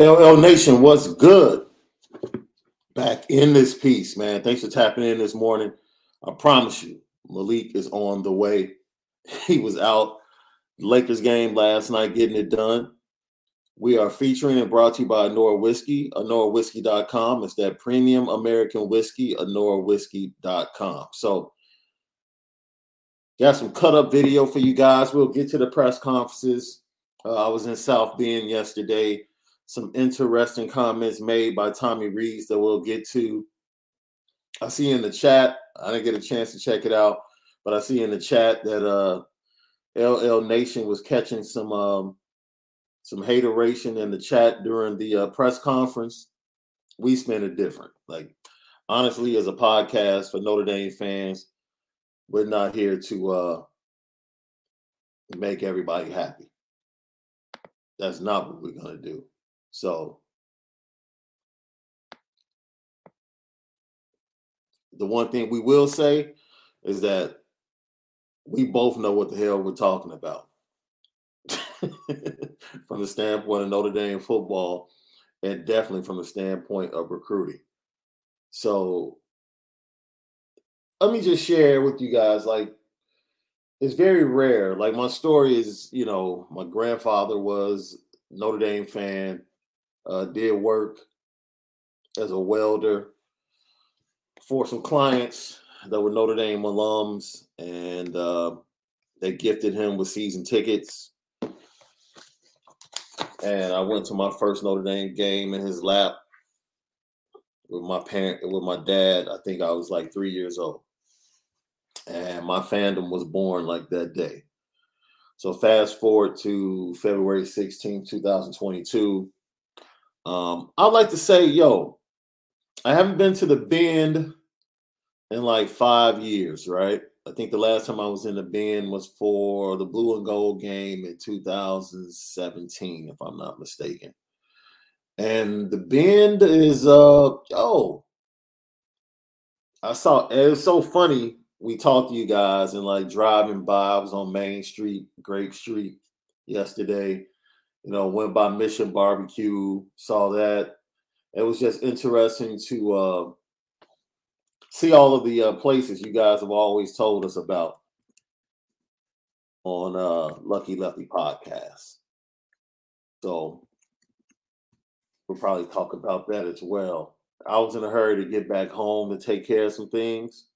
LL Nation, what's good? Back in this piece, man. Thanks for tapping in this morning. I promise you, Malik is on the way. He was out Lakers game last night getting it done. We are featuring and brought to you by Anora Whiskey, AnoraWhiskey.com. It's that premium American whiskey, AnoraWhiskey.com. So, got some cut up video for you guys. We'll get to the press conferences. Uh, I was in South Bend yesterday some interesting comments made by Tommy Rees that we'll get to. I see in the chat, I didn't get a chance to check it out, but I see in the chat that uh LL Nation was catching some um some hateration in the chat during the uh, press conference. We spent it different. Like honestly, as a podcast for Notre Dame fans, we're not here to uh make everybody happy. That's not what we're gonna do. So the one thing we will say is that we both know what the hell we're talking about from the standpoint of Notre Dame football and definitely from the standpoint of recruiting. So let me just share with you guys like it's very rare. Like my story is, you know, my grandfather was Notre Dame fan uh, did work as a welder for some clients that were Notre Dame alums, and uh, they gifted him with season tickets. And I went to my first Notre Dame game in his lap with my parent, with my dad. I think I was like three years old, and my fandom was born like that day. So fast forward to February 16, 2022. Um, I'd like to say, yo, I haven't been to the bend in like five years, right? I think the last time I was in the bend was for the blue and gold game in 2017, if I'm not mistaken. And the bend is uh oh, I saw it was so funny. We talked to you guys and like driving by. I was on Main Street, Grape Street yesterday, you know, went by Mission Barbecue, saw that. It was just interesting to uh, see all of the uh, places you guys have always told us about on uh, Lucky Lefty podcast. So we'll probably talk about that as well. I was in a hurry to get back home to take care of some things,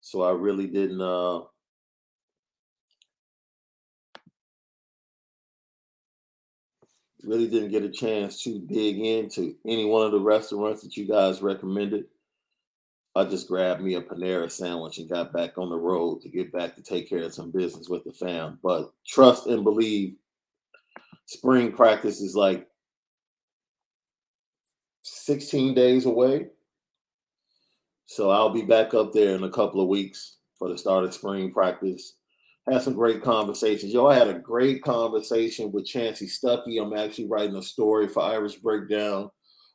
so I really didn't uh, really didn't get a chance to dig into any one of the restaurants that you guys recommended. I just grabbed me a Panera sandwich and got back on the road to get back to take care of some business with the fam. But trust and believe spring practice is like 16 days away. So I'll be back up there in a couple of weeks for the start of spring practice had some great conversations. I had a great conversation with Chansi Stuckey. I'm actually writing a story for Irish Breakdown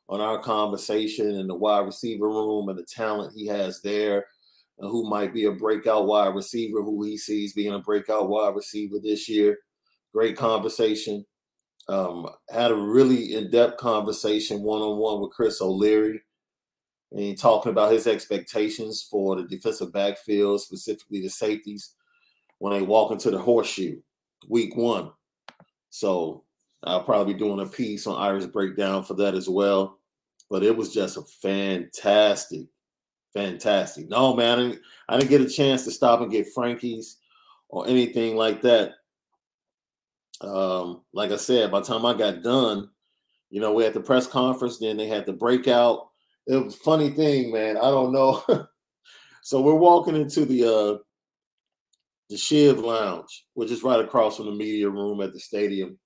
on our conversation in the wide receiver room and the talent he has there, and who might be a breakout wide receiver, who he sees being a breakout wide receiver this year. Great conversation. Um, had a really in-depth conversation one-on-one with Chris O'Leary, and talking about his expectations for the defensive backfield, specifically the safeties when they walk into the horseshoe week one. So I'll probably be doing a piece on Irish breakdown for that as well. But it was just a fantastic, fantastic. No, man, I didn't, I didn't get a chance to stop and get Frankie's or anything like that. Um, like I said, by the time I got done, you know, we had the press conference, then they had the breakout. It was funny thing, man. I don't know. so we're walking into the uh the Shiv Lounge, which is right across from the media room at the stadium,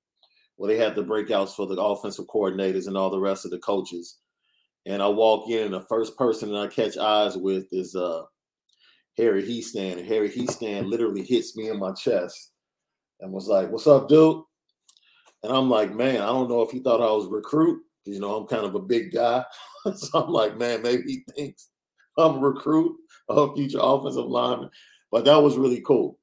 where they had the breakouts for the offensive coordinators and all the rest of the coaches. And I walk in, and the first person that I catch eyes with is uh, Harry Hiestand. And Harry Hiestand literally hits me in my chest and was like, What's up, dude? And I'm like, Man, I don't know if he thought I was recruit. You know, I'm kind of a big guy. so I'm like, Man, maybe he thinks I'm a recruit, a future offensive lineman. But that was really cool.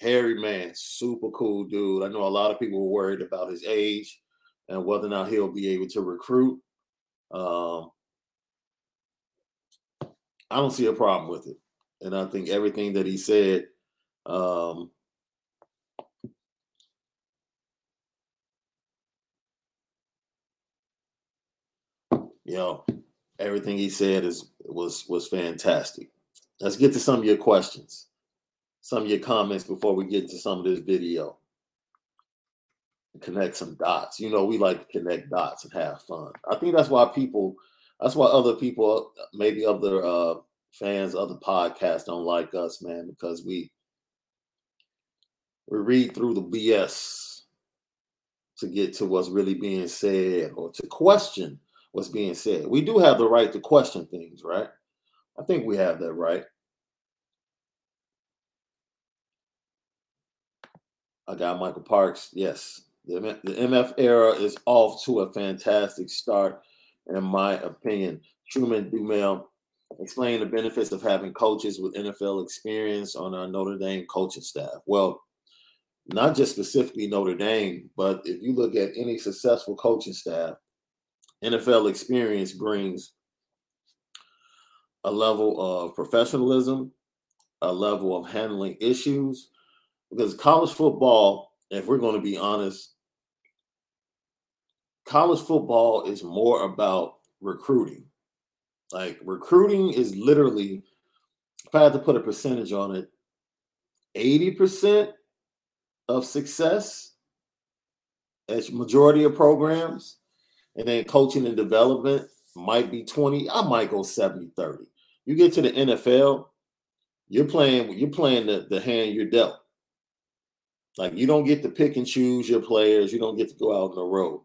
Harry, man, super cool dude. I know a lot of people were worried about his age and whether or not he'll be able to recruit. Um, I don't see a problem with it. And I think everything that he said, um, you know, everything he said is was was fantastic. Let's get to some of your questions, some of your comments before we get into some of this video. Connect some dots. You know, we like to connect dots and have fun. I think that's why people, that's why other people, maybe other uh, fans, other podcasts don't like us, man, because we we read through the BS to get to what's really being said or to question what's being said. We do have the right to question things, right? I think we have that right. I got Michael Parks. Yes, the, the MF era is off to a fantastic start, in my opinion. Truman Dumel explain the benefits of having coaches with NFL experience on our Notre Dame coaching staff. Well, not just specifically Notre Dame, but if you look at any successful coaching staff, NFL experience brings a level of professionalism, a level of handling issues. Because college football, if we're going to be honest, college football is more about recruiting. Like recruiting is literally, if I had to put a percentage on it, 80% of success as majority of programs, and then coaching and development might be 20. I might go 70 30. You get to the NFL, you're playing, you're playing the, the hand you're dealt. Like you don't get to pick and choose your players, you don't get to go out on the road.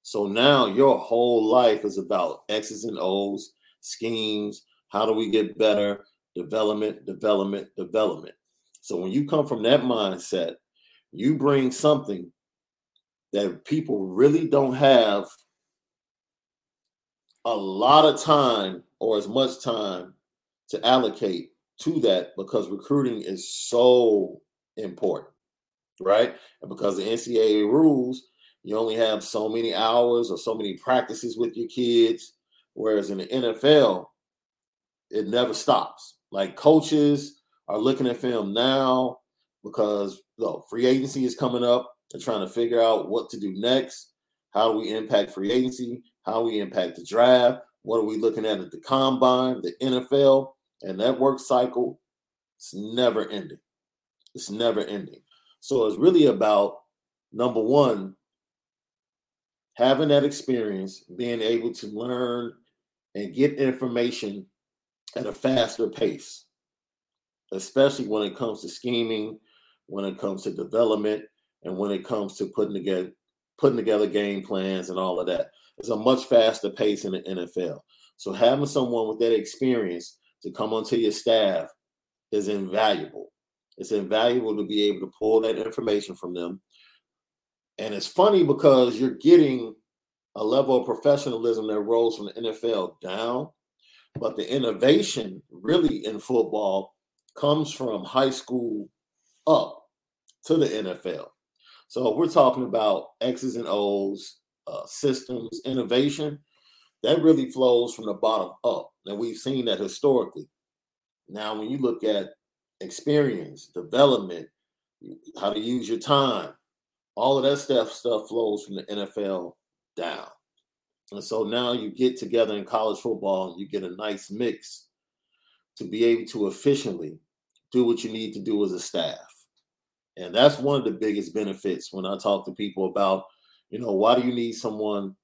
So now your whole life is about X's and O's, schemes. How do we get better? Development, development, development. So when you come from that mindset, you bring something that people really don't have a lot of time or as much time to allocate to that because recruiting is so important, right? And because the NCAA rules, you only have so many hours or so many practices with your kids. Whereas in the NFL, it never stops. Like coaches are looking at film now because the free agency is coming up. They're trying to figure out what to do next. How do we impact free agency? How we impact the draft? What are we looking at at the combine, the NFL, and that work cycle? It's never ending. It's never ending. So it's really about number one, having that experience, being able to learn and get information at a faster pace, especially when it comes to scheming, when it comes to development, and when it comes to putting together putting together game plans and all of that. It's a much faster pace in the NFL. So having someone with that experience to come onto your staff is invaluable. It's invaluable to be able to pull that information from them. And it's funny because you're getting a level of professionalism that rolls from the NFL down. But the innovation really in football comes from high school up to the NFL. So we're talking about X's and O's, uh, systems, innovation. That really flows from the bottom up. And we've seen that historically. Now, when you look at experience, development, how to use your time, all of that stuff stuff flows from the NFL down. And so now you get together in college football you get a nice mix to be able to efficiently do what you need to do as a staff. And that's one of the biggest benefits when I talk to people about, you know, why do you need someone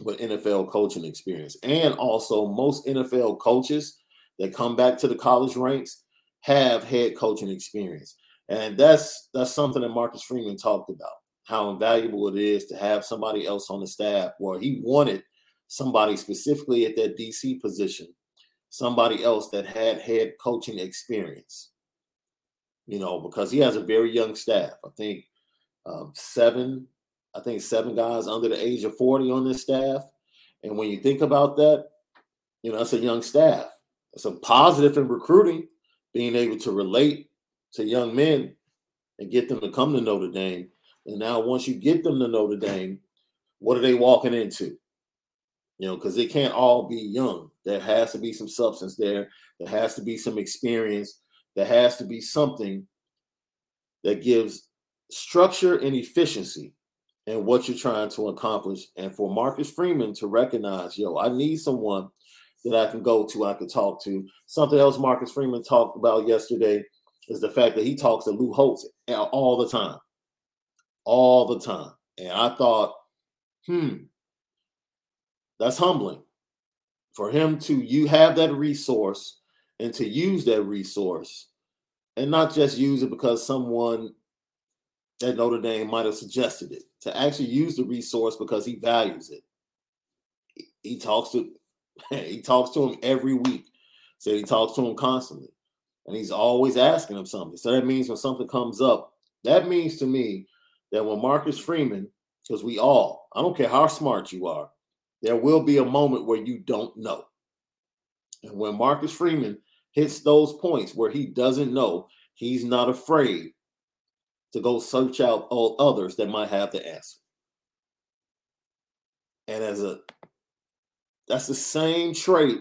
with NFL coaching experience? And also, most NFL coaches that come back to the college ranks have head coaching experience. And that's that's something that Marcus Freeman talked about how invaluable it is to have somebody else on the staff where he wanted somebody specifically at that DC position, somebody else that had head coaching experience. You know, because he has a very young staff. I think um, seven, I think seven guys under the age of 40 on this staff. And when you think about that, you know, that's a young staff. It's a positive in recruiting, being able to relate to young men and get them to come to Notre Dame and now, once you get them to Notre Dame, what are they walking into? You know, because they can't all be young. There has to be some substance there. There has to be some experience. There has to be something that gives structure and efficiency in what you're trying to accomplish. And for Marcus Freeman to recognize, yo, I need someone that I can go to, I can talk to. Something else Marcus Freeman talked about yesterday is the fact that he talks to Lou Holtz all the time. All the time. And I thought, hmm, that's humbling for him to you have that resource and to use that resource and not just use it because someone at Notre Dame might have suggested it, to actually use the resource because he values it. He, he talks to he talks to him every week. Said he talks to him constantly. And he's always asking him something. So that means when something comes up, that means to me that when Marcus Freeman, because we all, I don't care how smart you are, there will be a moment where you don't know. And when Marcus Freeman hits those points where he doesn't know, he's not afraid to go search out all others that might have the answer. And as a that's the same trait,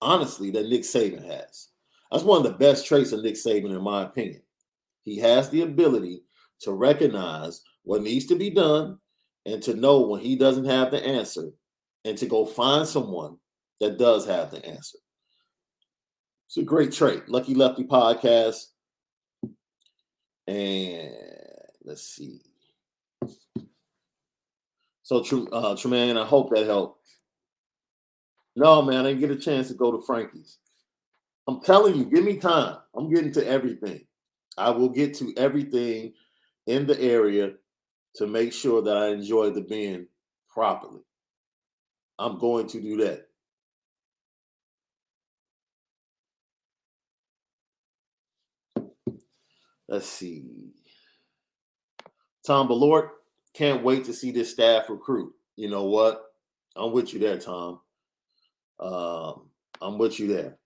honestly, that Nick Saban has. That's one of the best traits of Nick Saban, in my opinion. He has the ability to recognize what needs to be done and to know when he doesn't have the answer and to go find someone that does have the answer. It's a great trait. Lucky Lefty podcast. And let's see. So, uh, Tremaine, I hope that helped. No, man, I didn't get a chance to go to Frankie's. I'm telling you, give me time. I'm getting to everything. I will get to everything in the area to make sure that I enjoy the being properly. I'm going to do that. Let's see. Tom Ballort, can't wait to see this staff recruit. You know what? I'm with you there, Tom. Um, I'm with you there.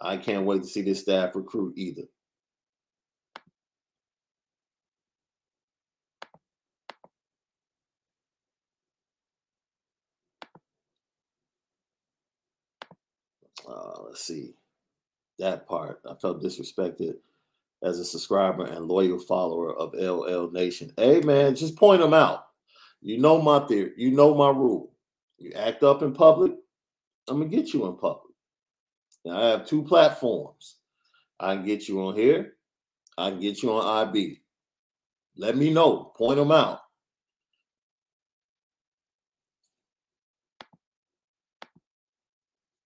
I can't wait to see this staff recruit either. Uh, let's see that part. I felt disrespected as a subscriber and loyal follower of LL Nation. Hey man, just point them out. You know my theory. You know my rule. You act up in public, I'm gonna get you in public. Now I have two platforms. I can get you on here. I can get you on IB. Let me know. Point them out.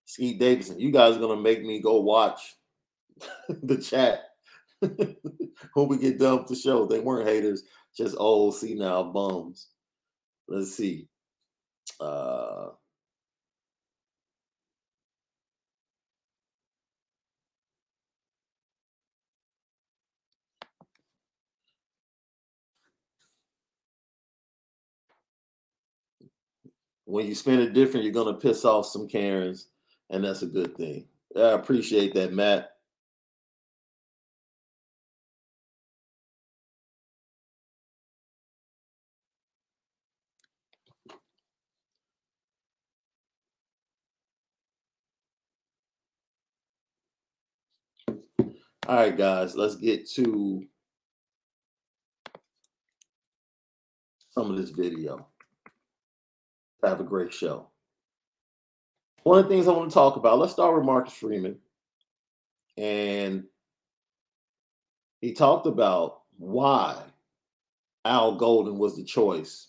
Skeet Davidson, you guys are gonna make me go watch the chat when we get done with the show. They weren't haters, just old senile bums. Let's see. Uh when you spend it different, you're gonna piss off some Karens, and that's a good thing. I appreciate that, Matt. All right, guys, let's get to some of this video. Have a great show. One of the things I want to talk about, let's start with Marcus Freeman. And he talked about why Al Golden was the choice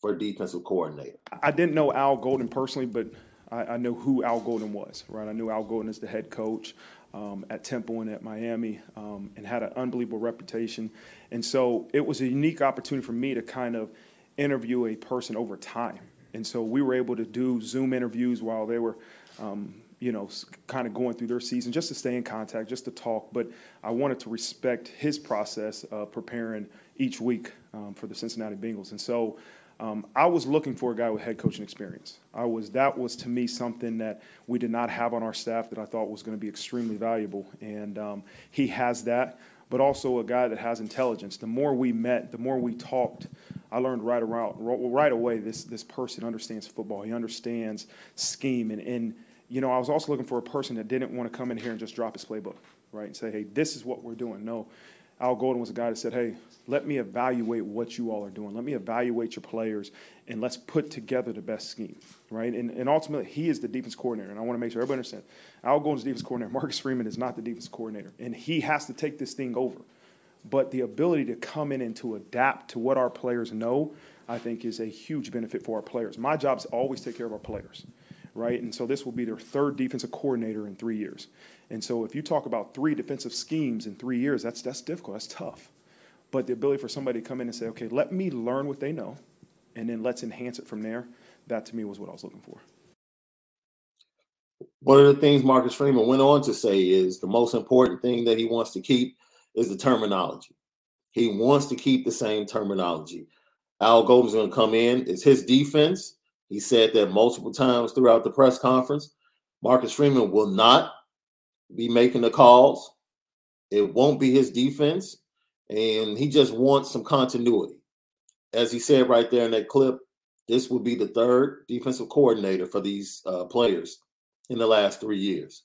for defensive coordinator. I didn't know Al Golden personally, but I, I know who Al Golden was, right? I knew Al Golden as the head coach um, at Temple and at Miami um, and had an unbelievable reputation. And so it was a unique opportunity for me to kind of interview a person over time. And so we were able to do Zoom interviews while they were, um, you know, kind of going through their season just to stay in contact, just to talk. But I wanted to respect his process of preparing each week um, for the Cincinnati Bengals. And so um, I was looking for a guy with head coaching experience. I was that was to me something that we did not have on our staff that I thought was going to be extremely valuable, and um, he has that. But also a guy that has intelligence. The more we met, the more we talked, I learned right around right away this this person understands football. He understands scheme, and and you know I was also looking for a person that didn't want to come in here and just drop his playbook, right, and say, hey, this is what we're doing. No, Al Golden was a guy that said, hey, let me evaluate what you all are doing. Let me evaluate your players, and let's put together the best scheme, right? And, and ultimately, he is the defense coordinator, and I want to make sure everybody understands. Al Golden's defense coordinator. Marcus Freeman is not the defense coordinator, and he has to take this thing over. But the ability to come in and to adapt to what our players know, I think, is a huge benefit for our players. My job is always take care of our players, right? And so this will be their third defensive coordinator in three years. And so if you talk about three defensive schemes in three years, that's that's difficult. That's tough. But the ability for somebody to come in and say, okay, let me learn what they know, and then let's enhance it from there. That to me was what I was looking for. One of the things Marcus Freeman went on to say is the most important thing that he wants to keep is the terminology. He wants to keep the same terminology. Al Golden's going to come in. It's his defense. He said that multiple times throughout the press conference. Marcus Freeman will not be making the calls. It won't be his defense. And he just wants some continuity. As he said right there in that clip, this will be the third defensive coordinator for these uh, players in the last three years.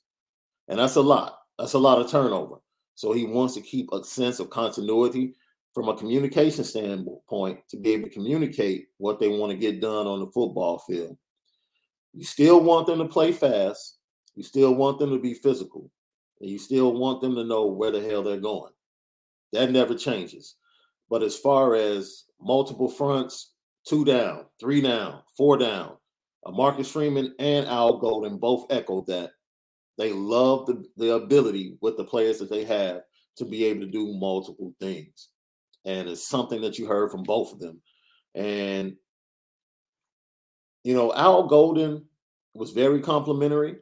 And that's a lot. That's a lot of turnover. So he wants to keep a sense of continuity from a communication standpoint to be able to communicate what they want to get done on the football field. You still want them to play fast. You still want them to be physical. And you still want them to know where the hell they're going. That never changes. But as far as multiple fronts, two down, three down, four down, Marcus Freeman and Al Golden both echoed that. They love the, the ability with the players that they have to be able to do multiple things. And it's something that you heard from both of them. And, you know, Al Golden was very complimentary.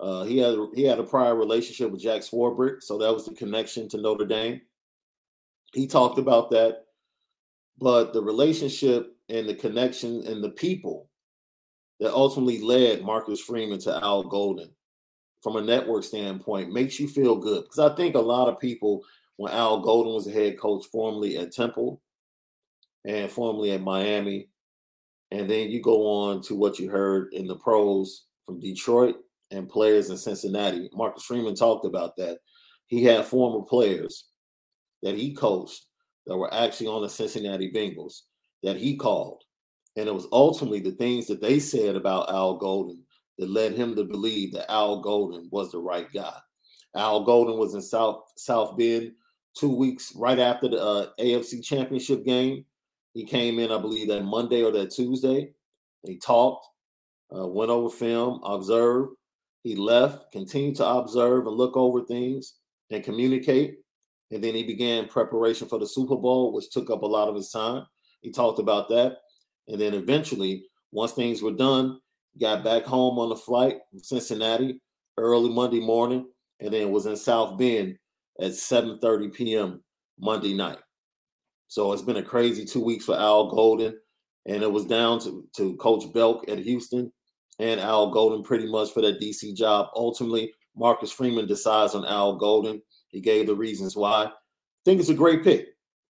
Uh, he had he had a prior relationship with Jack Swarbrick, so that was the connection to Notre Dame. He talked about that, but the relationship and the connection and the people that ultimately led Marcus Freeman to Al Golden from a network standpoint makes you feel good. Because I think a lot of people, when Al Golden was a head coach formerly at Temple and formerly at Miami, and then you go on to what you heard in the pros from Detroit and players in Cincinnati. Marcus Freeman talked about that. He had former players that he coached that were actually on the Cincinnati Bengals that he called. And it was ultimately the things that they said about Al Golden that led him to believe that Al Golden was the right guy. Al Golden was in South South Bend two weeks right after the uh, AFC Championship game. He came in, I believe, that Monday or that Tuesday. He talked, uh, went over film, observed. He left, continued to observe and look over things and communicate. And then he began preparation for the Super Bowl, which took up a lot of his time. He talked about that. And then eventually, once things were done, got back home on the flight from Cincinnati early Monday morning, and then was in South Bend at 7:30 p.m. Monday night. So it's been a crazy two weeks for Al Golden, and it was down to, to Coach Belk at Houston and Al Golden pretty much for that DC job. Ultimately, Marcus Freeman decides on Al Golden. He gave the reasons why. I think it's a great pick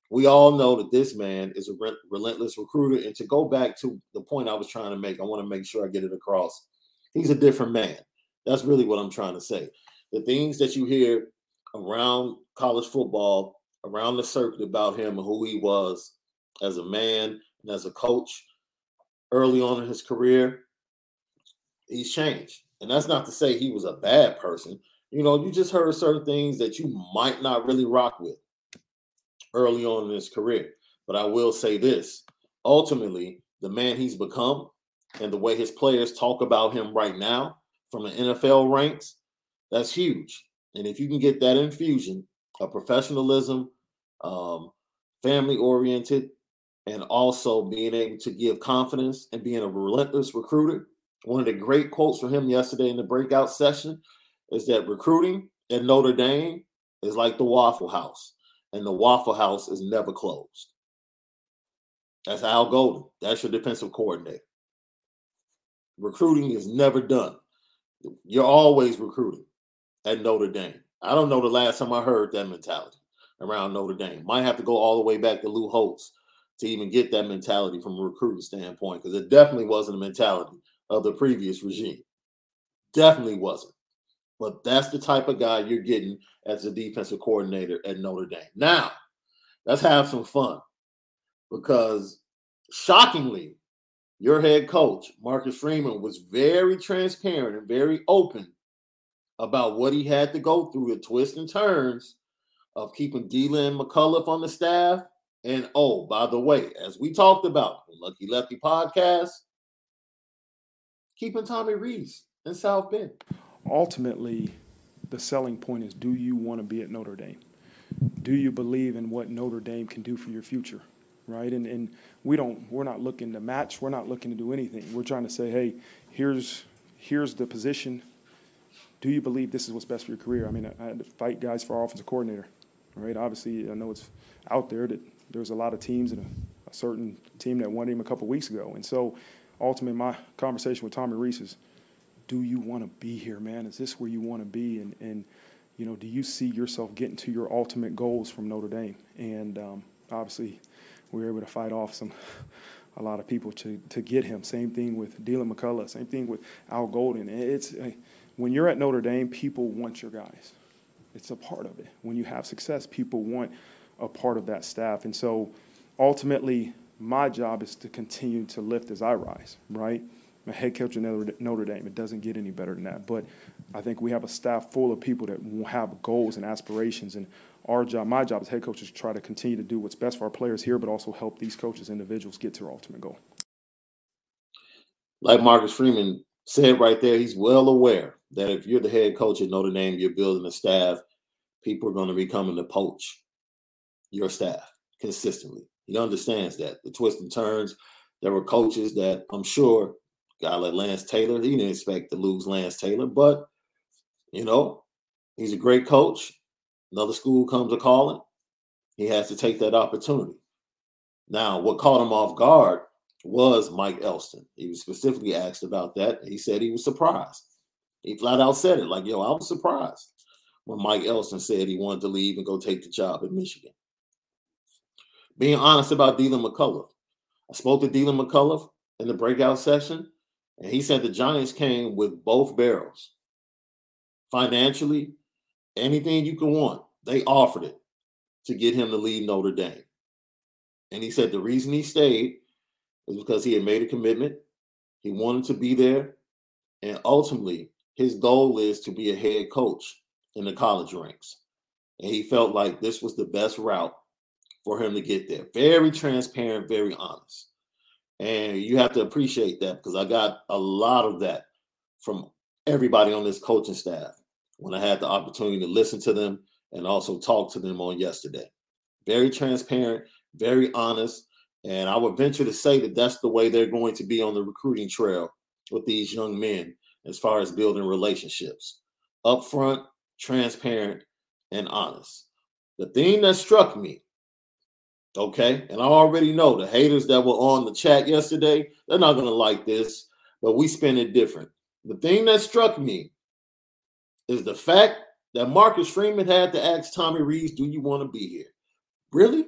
we all know that this man is a re- relentless recruiter. And to go back to the point I was trying to make, I want to make sure I get it across. He's a different man. That's really what I'm trying to say. The things that you hear around college football, around the circuit about him and who he was as a man and as a coach early on in his career, he's changed. And that's not to say he was a bad person. You know, you just heard certain things that you might not really rock with early on in his career. But I will say this ultimately, the man he's become and the way his players talk about him right now from the NFL ranks, that's huge. And if you can get that infusion of professionalism, um, family oriented, and also being able to give confidence and being a relentless recruiter. One of the great quotes from him yesterday in the breakout session is that recruiting at Notre Dame is like the Waffle House and the Waffle House is never closed. That's Al Golden. That's your defensive coordinator. Recruiting is never done. You're always recruiting at Notre Dame. I don't know the last time I heard that mentality. around Notre Dame. Might have to go all the way back to Lou Holtz to even get that mentality from a recruiting standpoint, because it definitely wasn't a mentality of the previous regime. Definitely wasn't. But that's the type of guy you're getting as a defensive coordinator at Notre Dame. Now, let's have some fun because shockingly, your head coach, Marcus Freeman, was very transparent and very open about what he had to go through the twists and turns of keeping Deland McCullough on the staff. And oh, by the way, as we talked about Lucky Lefty podcast, keeping Tommy Rees in South Bend. Ultimately, the selling point is do you want to be at Notre Dame? Do you believe in what Notre Dame can do for your future? Right? And and we don't we're not looking to match, we're not looking to do anything. We're trying to say, hey, here's here's the position. Do you believe this is what's best for your career? I mean, I, I had to fight guys for our offensive coordinator. Right? Obviously, I know it's out there that there's a lot of teams and a, a certain team that won him a couple weeks ago. And so ultimately my conversation with Tommy Rees is do you want to be here, man? Is this where you want to be? And, and, you know, do you see yourself getting to your ultimate goals from Notre Dame? And um, obviously, we were able to fight off some a lot of people to, to get him. Same thing with Dylan McCullough. Same thing with Al Golden. It's when you're at Notre Dame, people want your guys. It's a part of it. When you have success, people want a part of that staff. And so, ultimately, my job is to continue to lift as I rise. Right a head coach at Notre Dame. It doesn't get any better than that. But I think we have a staff full of people that have goals and aspirations. And our job, my job as head coach, is to try to continue to do what's best for our players here, but also help these coaches, individuals, get to their ultimate goal. Like Marcus Freeman said right there, he's well aware that if you're the head coach at Notre Dame, you're building a staff, people are going to be coming to poach your staff consistently. He understands that the twists and turns. There were coaches that I'm sure guy like Lance Taylor, he didn't expect to lose Lance Taylor, but you know, he's a great coach. Another school comes a calling. He has to take that opportunity. Now, what caught him off guard was Mike Elston. He was specifically asked about that. He said he was surprised. He flat out said it like, yo, I was surprised when Mike Elston said he wanted to leave and go take the job at Michigan. Being honest about Deland McCullough. I spoke to Deland McCullough in the breakout session. And he said the Giants came with both barrels. Financially, anything you can want, they offered it to get him to leave Notre Dame. And he said the reason he stayed is because he had made a commitment. He wanted to be there. And ultimately, his goal is to be a head coach in the college ranks. And he felt like this was the best route for him to get there. Very transparent, very honest. And you have to appreciate that because I got a lot of that from everybody on this coaching staff when I had the opportunity to listen to them and also talk to them on yesterday. Very transparent, very honest. And I would venture to say that that's the way they're going to be on the recruiting trail with these young men as far as building relationships. Upfront, transparent, and honest. The thing that struck me Okay. And I already know the haters that were on the chat yesterday, they're not going to like this, but we spin it different. The thing that struck me is the fact that Marcus Freeman had to ask Tommy Rees, do you want to be here? Really?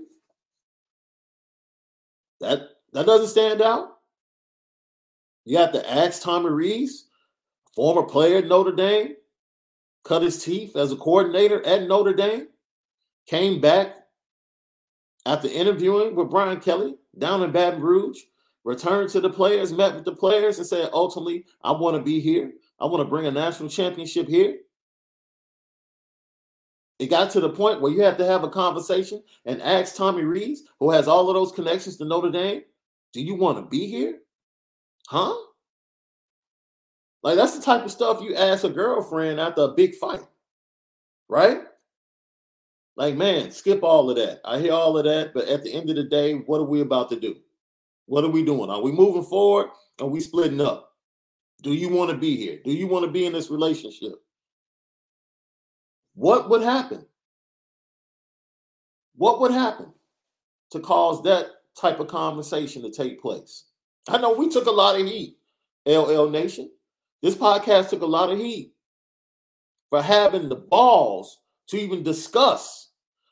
That that doesn't stand out. You have to ask Tommy Rees, former player at Notre Dame, cut his teeth as a coordinator at Notre Dame, came back after interviewing with Brian Kelly down in Baton Rouge, returned to the players, met with the players, and said, ultimately, I want to be here. I want to bring a national championship here. It got to the point where you have to have a conversation and ask Tommy Rees, who has all of those connections to Notre Dame, do you want to be here? Huh? Like that's the type of stuff you ask a girlfriend after a big fight, right? Like, man, skip all of that. I hear all of that, but at the end of the day, what are we about to do? What are we doing? Are we moving forward? Are we splitting up? Do you want to be here? Do you want to be in this relationship? What would happen? What would happen to cause that type of conversation to take place? I know we took a lot of heat, LL Nation. This podcast took a lot of heat for having the balls to even discuss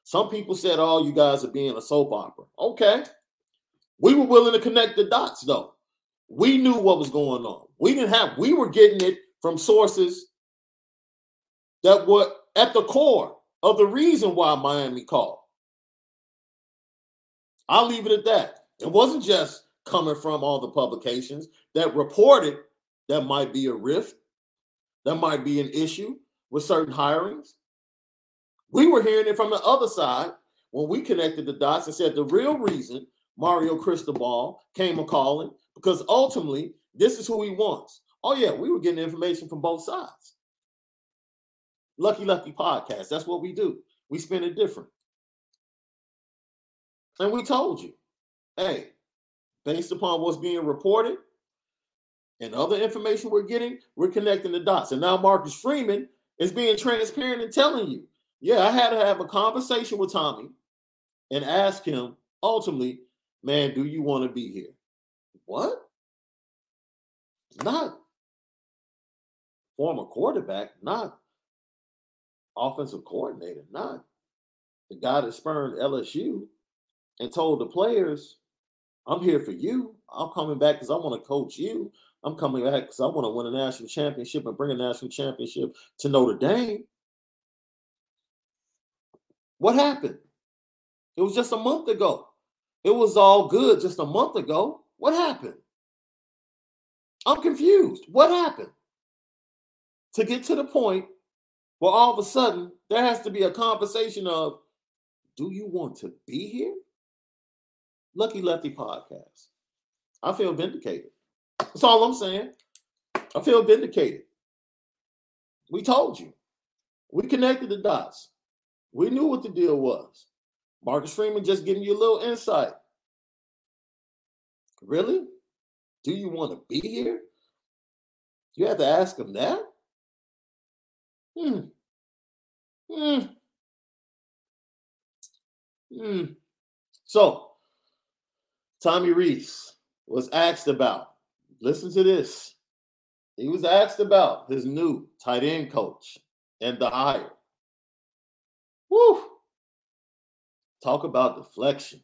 Some people said, "Oh, you guys are being a soap opera." Okay, we were willing to connect the dots, though. We knew what was going on. We didn't have. We were getting it from sources that were at the core of the reason why Miami called. I'll leave it at that. It wasn't just coming from all the publications that reported that might be a rift, that might be an issue with certain hirings. We were hearing it from the other side when we connected the dots and said the real reason Mario Cristobal came a calling because ultimately this is who he wants. Oh yeah, we were getting information from both sides. Lucky Lucky podcast. That's what we do. We spin it different. And we told you, hey, based upon what's being reported and other information we're getting, we're connecting the dots. And now Marcus Freeman is being transparent and telling you, yeah, I had to have a conversation with Tommy and ask him ultimately, man, do you want to be here? What? Not former quarterback, not offensive coordinator, not the guy that spurned LSU and told the players, I'm here for you. I'm coming back because I want to coach you. I'm coming back because I want to win a national championship and bring a national championship to Notre Dame. What happened? It was just a month ago. It was all good just a month ago. What happened? I'm confused. What happened? To get to the point where all of a sudden there has to be a conversation of, do you want to be here? Lucky Lefty podcast. I feel vindicated. That's all I'm saying. I feel vindicated. We told you. We connected the dots. We knew what the deal was. Marcus Freeman just giving you a little insight. Really? Do you want to be here? You have to ask him that? Hmm. Hmm. Hmm. So, Tommy Rees was asked about, listen to this. He was asked about his new tight end coach and the hire. Woo! Talk about deflection.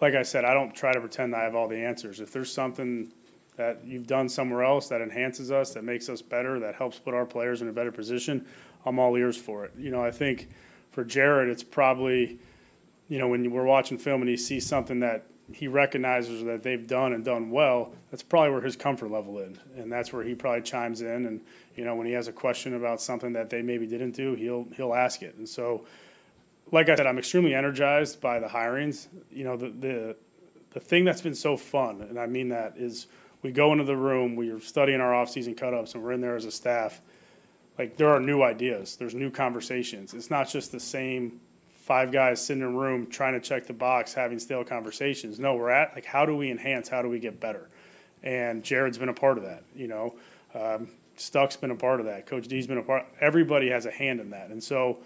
Like I said, I don't try to pretend I have all the answers. If there's something that you've done somewhere else that enhances us, that makes us better, that helps put our players in a better position, I'm all ears for it. You know, I think for Gerad, it's probably, you know, when we're watching film and he sees something that he recognizes that they've done and done well, that's probably where his comfort level is, and that's where he probably chimes in. And you know, when he has a question about something that they maybe didn't do, he'll he'll ask it. And so, like I said, I'm extremely energized by the hirings. You know, the the the thing that's been so fun, and I mean that, is we go into the room, we're studying our off-season cut-ups, and we're in there as a staff. Like there are new ideas, there's new conversations. It's not just the same five guys sitting in a room trying to check the box, having stale conversations. No, we're at like, how do we enhance? How do we get better? And Gerad's been a part of that. You know, um, Stuck's been a part of that. Coach D's been a part. Everybody has a hand in that. And so,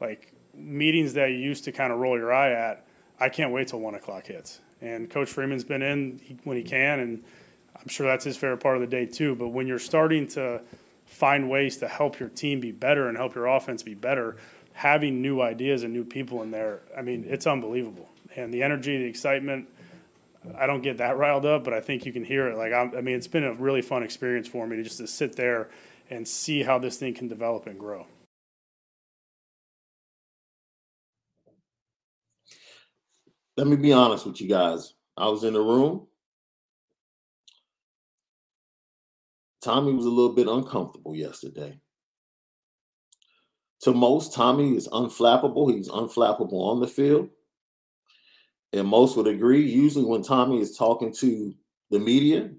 like meetings that you used to kind of roll your eye at, I can't wait till one o'clock hits. And Coach Freeman's been in when he can, and I'm sure that's his favorite part of the day too. But when you're starting to find ways to help your team be better and help your offense be better, having new ideas and new people in there, I mean, it's unbelievable. And the energy, the excitement, I don't get that riled up, but I think you can hear it. Like, I'm, i mean, it's been a really fun experience for me to just to sit there and see how this thing can develop and grow. Let me be honest with you guys. I was in the room. Tommy was a little bit uncomfortable yesterday to most, Tommy is unflappable. He's unflappable on the field. And most would agree. Usually, when Tommy is talking to the media,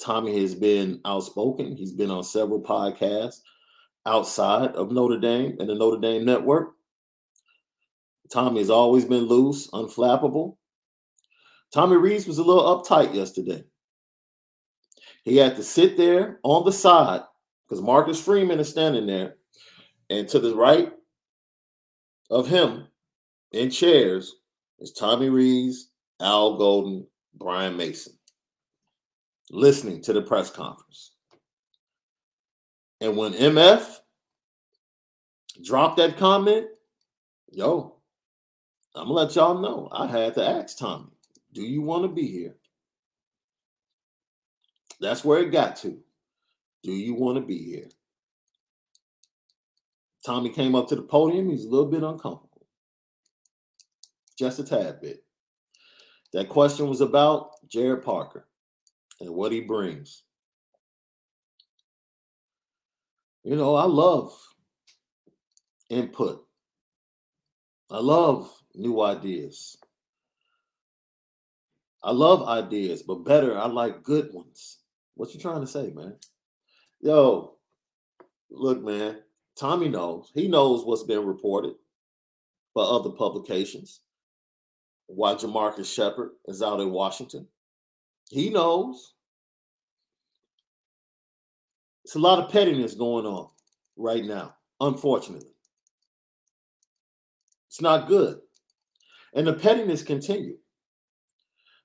Tommy has been outspoken. He's been on several podcasts outside of Notre Dame and the Notre Dame network. Tommy has always been loose, unflappable. Tommy Rees was a little uptight yesterday. He had to sit there on the side because Marcus Freeman is standing there and to the right of him in chairs is Tommy Rees, Al Golden, Brian Mason, listening to the press conference. And when MF dropped that comment, yo, I'm gonna let y'all know. I had to ask Tommy, do you want to be here? That's where it got to. Do you want to be here? Tommy came up to the podium. He's a little bit uncomfortable, just a tad bit. That question was about Gerad Parker and what he brings. You know, I love input. I love new ideas. I love ideas, but better, I like good ones. What you trying to say, man? Yo, look, man, Tommy knows. He knows what's been reported by other publications. Why Jamarcus Shepard is out in Washington. He knows. It's a lot of pettiness going on right now, unfortunately. It's not good. And the pettiness continued.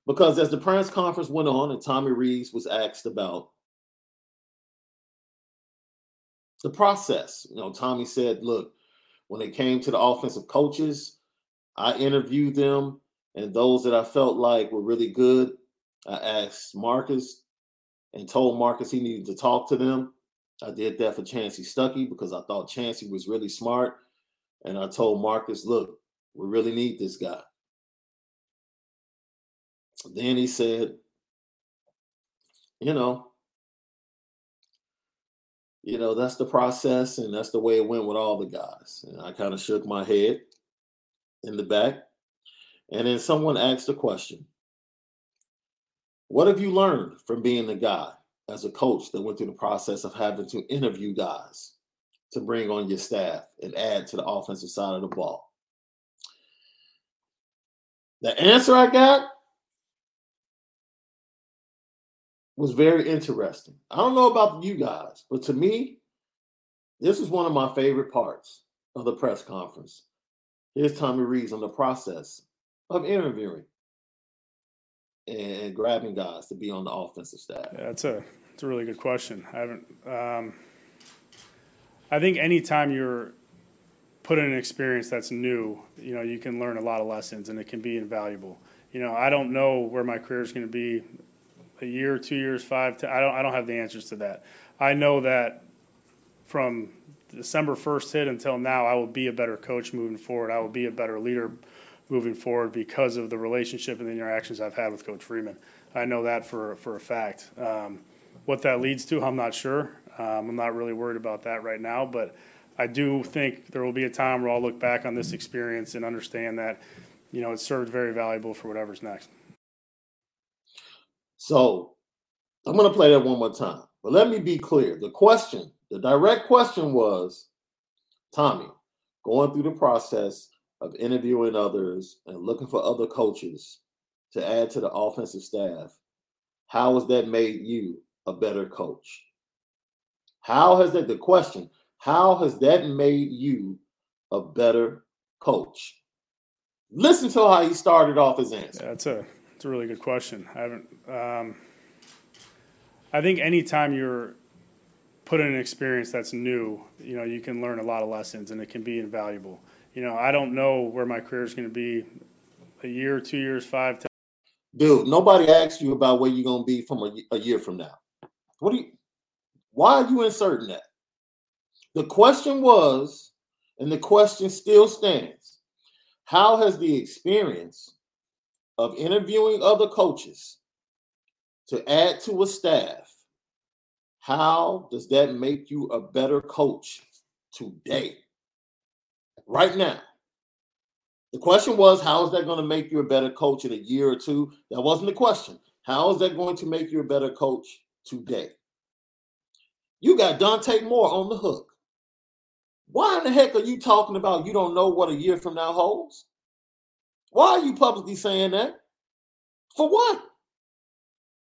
Because as the press conference went on and Tommy Rees was asked about the process, you know, Tommy said, look, when it came to the offensive coaches, I interviewed them, and those that I felt like were really good, I asked Marcus and told Marcus he needed to talk to them. I did that for Chansi Stuckey because I thought Chansi was really smart. And I told Marcus, look, we really need this guy. Then he said, you know, you know, that's the process and that's the way it went with all the guys. And I kind of shook my head in the back. And then someone asked a question. What have you learned from being the guy as a coach that went through the process of having to interview guys to bring on your staff and add to the offensive side of the ball? The answer I got was very interesting. I don't know about you guys, but to me, this is one of my favorite parts of the press conference. Here's Tommy Rees on the process of interviewing and grabbing guys to be on the offensive staff. Yeah, that's a that's a really good question. I haven't. Um, I think anytime you're put in an experience that's new, you know, you can learn a lot of lessons and it can be invaluable. You know, I don't know where my career is going to be a year, two years, five. I don't. I don't have the answers to that. I know that from December first hit until now, I will be a better coach moving forward. I will be a better leader moving forward because of the relationship and the interactions I've had with Coach Freeman. I know that for for a fact. Um, what that leads to, I'm not sure. Um, I'm not really worried about that right now, but I do think there will be a time where I'll look back on this experience and understand that, you know, it served very valuable for whatever's next. So I'm going to play that one more time. But let me be clear. The question, the direct question was Tommy, going through the process of interviewing others and looking for other coaches to add to the offensive staff, how has that made you a better coach? How has that, the question, how has that made you a better coach? Listen to how he started off his answer. That's a it's a really good question. I haven't. Um, I think anytime you're put in an experience that's new, you know, you can learn a lot of lessons and it can be invaluable. You know, I don't know where my career is going to be a year, two years, five. Ten. Dude, nobody asked you about where you're going to be from a, a year from now. What do you? Why are you inserting that? The question was, and the question still stands: How has the experience of interviewing other coaches to add to a staff, how does that make you a better coach today? Right now. The question was, how is that going to make you a better coach in a year or two? That wasn't the question. How is that going to make you a better coach today? You got Dante Moore on the hook. Why in the heck are you talking about you don't know what a year from now holds? Why are you publicly saying that? For what?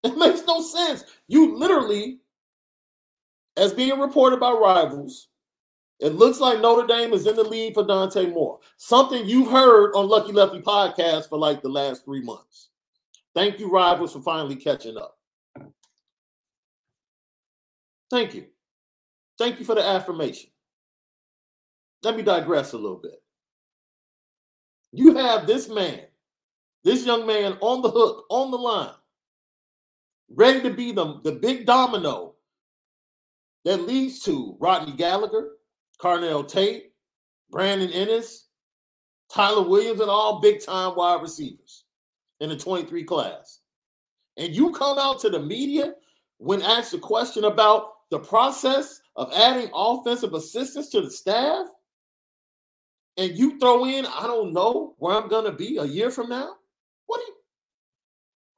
It makes no sense. You literally, as being reported by rivals, it looks like Notre Dame is in the lead for Dante Moore. Something you've heard on Lucky Lefty podcast for like the last three months. Thank you, rivals, for finally catching up. Thank you. Thank you for the affirmation. Let me digress a little bit. You have this man, this young man on the hook, on the line, ready to be the, the big domino that leads to Rodney Gallagher, Carnell Tate, Brandon Inniss, Tyler Williams, and all big time wide receivers in the 23 class. And you come out to the media when asked a question about the process of adding offensive assistants to the staff, and you throw in, I don't know where I'm gonna be a year from now. What do you,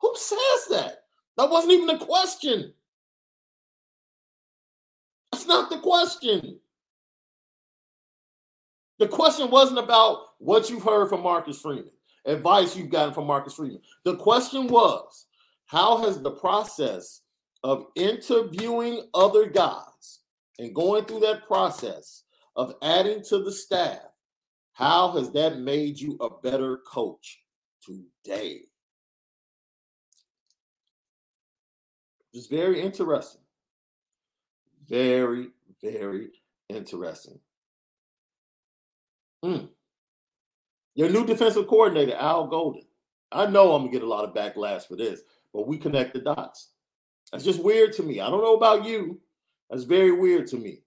who says that? That wasn't even a question. That's not the question. The question wasn't about what you've heard from Marcus Freeman, advice you've gotten from Marcus Freeman. The question was, how has the process of interviewing other guys and going through that process of adding to the staff, how has that made you a better coach today? It's very interesting. Very, very interesting. Mm. Your new defensive coordinator, Al Golden. I know I'm gonna get a lot of backlash for this, but we connect the dots. That's just weird to me. I don't know about you. That's very weird to me.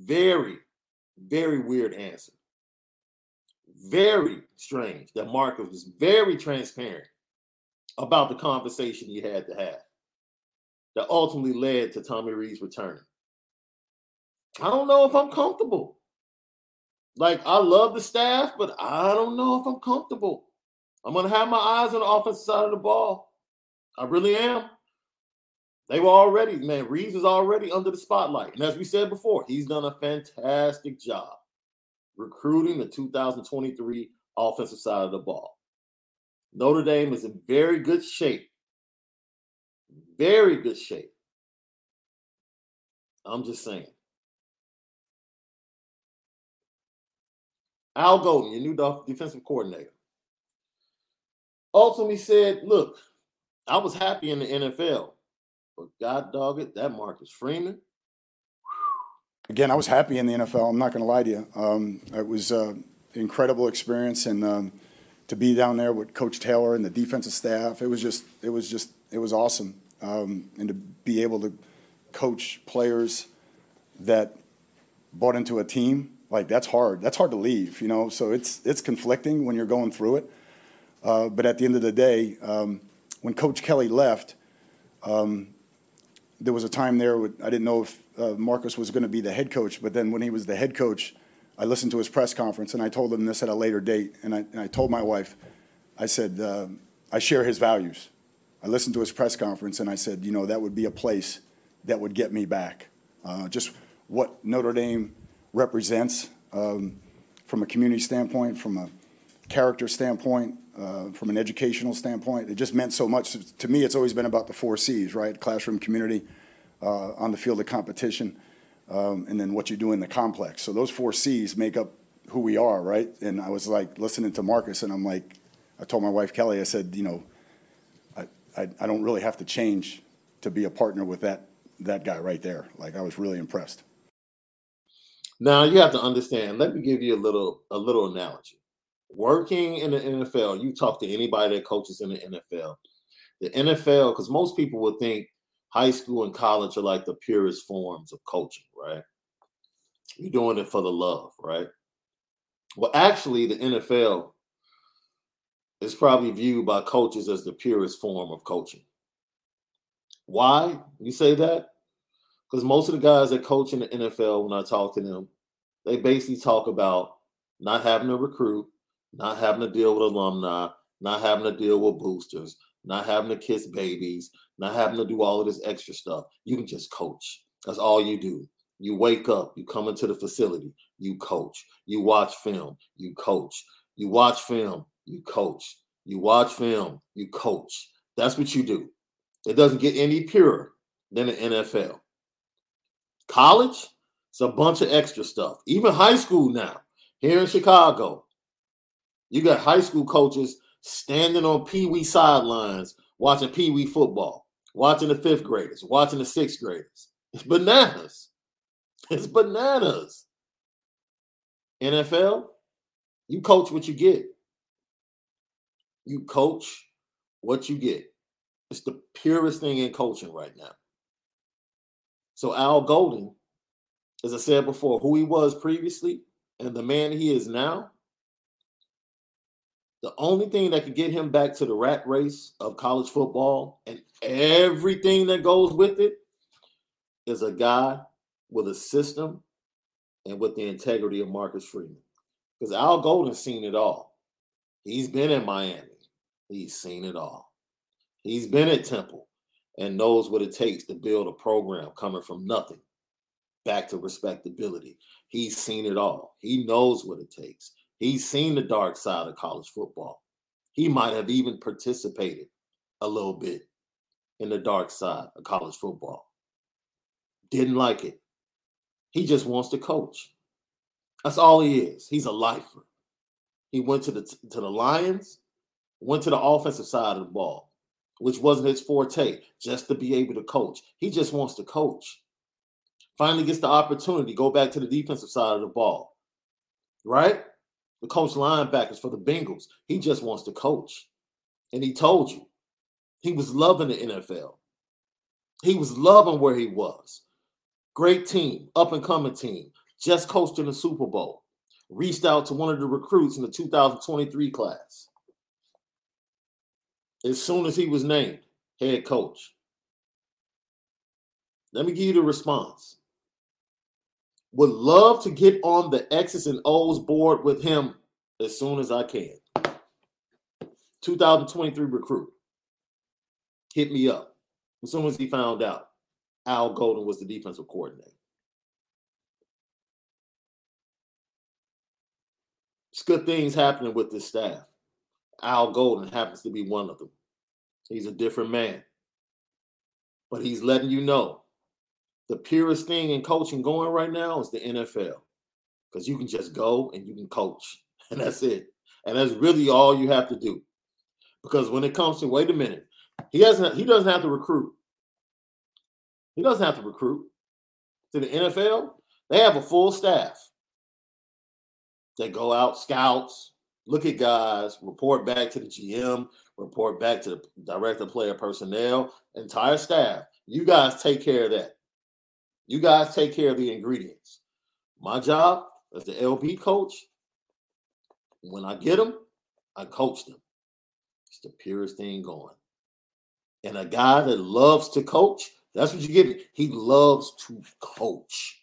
Very, very weird answer. Very strange that Marcus was very transparent about the conversation he had to have that ultimately led to Tommy Rees returning. I don't know if I'm comfortable. Like I love the staff, but I don't know if I'm comfortable. I'm gonna have my eyes on the offensive side of the ball. I really am. They were already, man, Rees is already under the spotlight. And as we said before, he's done a fantastic job recruiting the 2023 offensive side of the ball. Notre Dame is in very good shape. Very good shape. I'm just saying. Al Golden, your new defensive coordinator, ultimately said, Look, I was happy in the NFL, but God dog it, that Marcus Freeman. Again, I was happy in the NFL. I'm not going to lie to you. Um, it was uh, an incredible experience, and um, to be down there with Coach Taylor and the defensive staff, it was just, it was just, it was awesome. Um, and to be able to coach players that bought into a team like that's hard. That's hard to leave, you know. So it's it's conflicting when you're going through it. Uh, but at the end of the day, um, when Coach Kelly left, um, there was a time there I didn't know if uh, Marcus was going to be the head coach. But then when he was the head coach, I listened to his press conference and I told him this at a later date. And I, and I told my wife, I said, uh, I share his values. I listened to his press conference and I said, you know, that would be a place that would get me back. Uh, just what Notre Dame represents um, from a community standpoint, from a character standpoint, uh, from an educational standpoint. It just meant so much. To me, it's always been about the four C's, right? Classroom, community, uh, on the field of competition, um, and then what you do in the complex. So those four C's make up who we are, right? And I was like listening to Marcus, and I'm like, I told my wife Kelly, I said, you know, I, I, I don't really have to change to be a partner with that that guy right there. Like I was really impressed. Now you have to understand. Let me give you a little a little analogy. Working in the NFL, you talk to anybody that coaches in the NFL. The NFL, because most people would think high school and college are like the purest forms of coaching, right? You're doing it for the love, right? Well, actually, the NFL is probably viewed by coaches as the purest form of coaching. Why you say that? Because most of the guys that coach in the NFL, when I talk to them, they basically talk about not having to recruit, not having to deal with alumni, not having to deal with boosters, not having to kiss babies, not having to do all of this extra stuff. You can just coach. That's all you do. You wake up, you come into the facility, you coach. You watch film, you coach. You watch film, you coach. You watch film, you coach. That's what you do. It doesn't get any purer than the NFL. College, it's a bunch of extra stuff. Even high school now, here in Chicago, you got high school coaches standing on Pee Wee sidelines watching Pee Wee football, watching the fifth graders, watching the sixth graders. It's bananas. It's bananas. NFL, You coach what you get. You coach what you get. It's the purest thing in coaching right now. So Al Golden, as I said before, who he was previously and the man he is now, the only thing that could get him back to the rat race of college football and everything that goes with it is a guy with a system and with the integrity of Marcus Freeman. Because Al Golden's seen it all. He's been in Miami. He's seen it all. He's been at Temple and knows what it takes to build a program coming from nothing back to respectability. He's seen it all. He knows what it takes. He's seen the dark side of college football. He might have even participated a little bit in the dark side of college football. Didn't like it. He just wants to coach. That's all he is. He's a lifer. He went to the to the Lions, went to the offensive side of the ball, which wasn't his forte, just to be able to coach. He just wants to coach. Finally gets the opportunity, to go back to the defensive side of the ball. Right? The coach linebackers for the Bengals. He just wants to coach. And he told you he was loving the NFL. He was loving where he was. Great team, up and coming team, just coached in the Super Bowl. Reached out to one of the recruits in the 2023 class. As soon as he was named head coach, let me give you the response. Would love to get on the X's and O's board with him as soon as I can. 2023 recruit. Hit me up as soon as he found out Al Golden was the defensive coordinator. It's good things happening with this staff. Al Golden happens to be one of them. He's a different man. But he's letting you know the purest thing in coaching going right now is the NFL because you can just go and you can coach, and that's it. And that's really all you have to do. Because when it comes to wait a minute, he doesn't he doesn't have to recruit. He doesn't have to recruit to the NFL. They have a full staff. They go out, scouts, look at guys, report back to the GM, report back to the director player personnel, entire staff. You guys take care of that. You guys take care of the ingredients. My job as the LB coach, when I get them, I coach them. It's the purest thing going. And a guy that loves to coach, that's what you get. He loves to coach.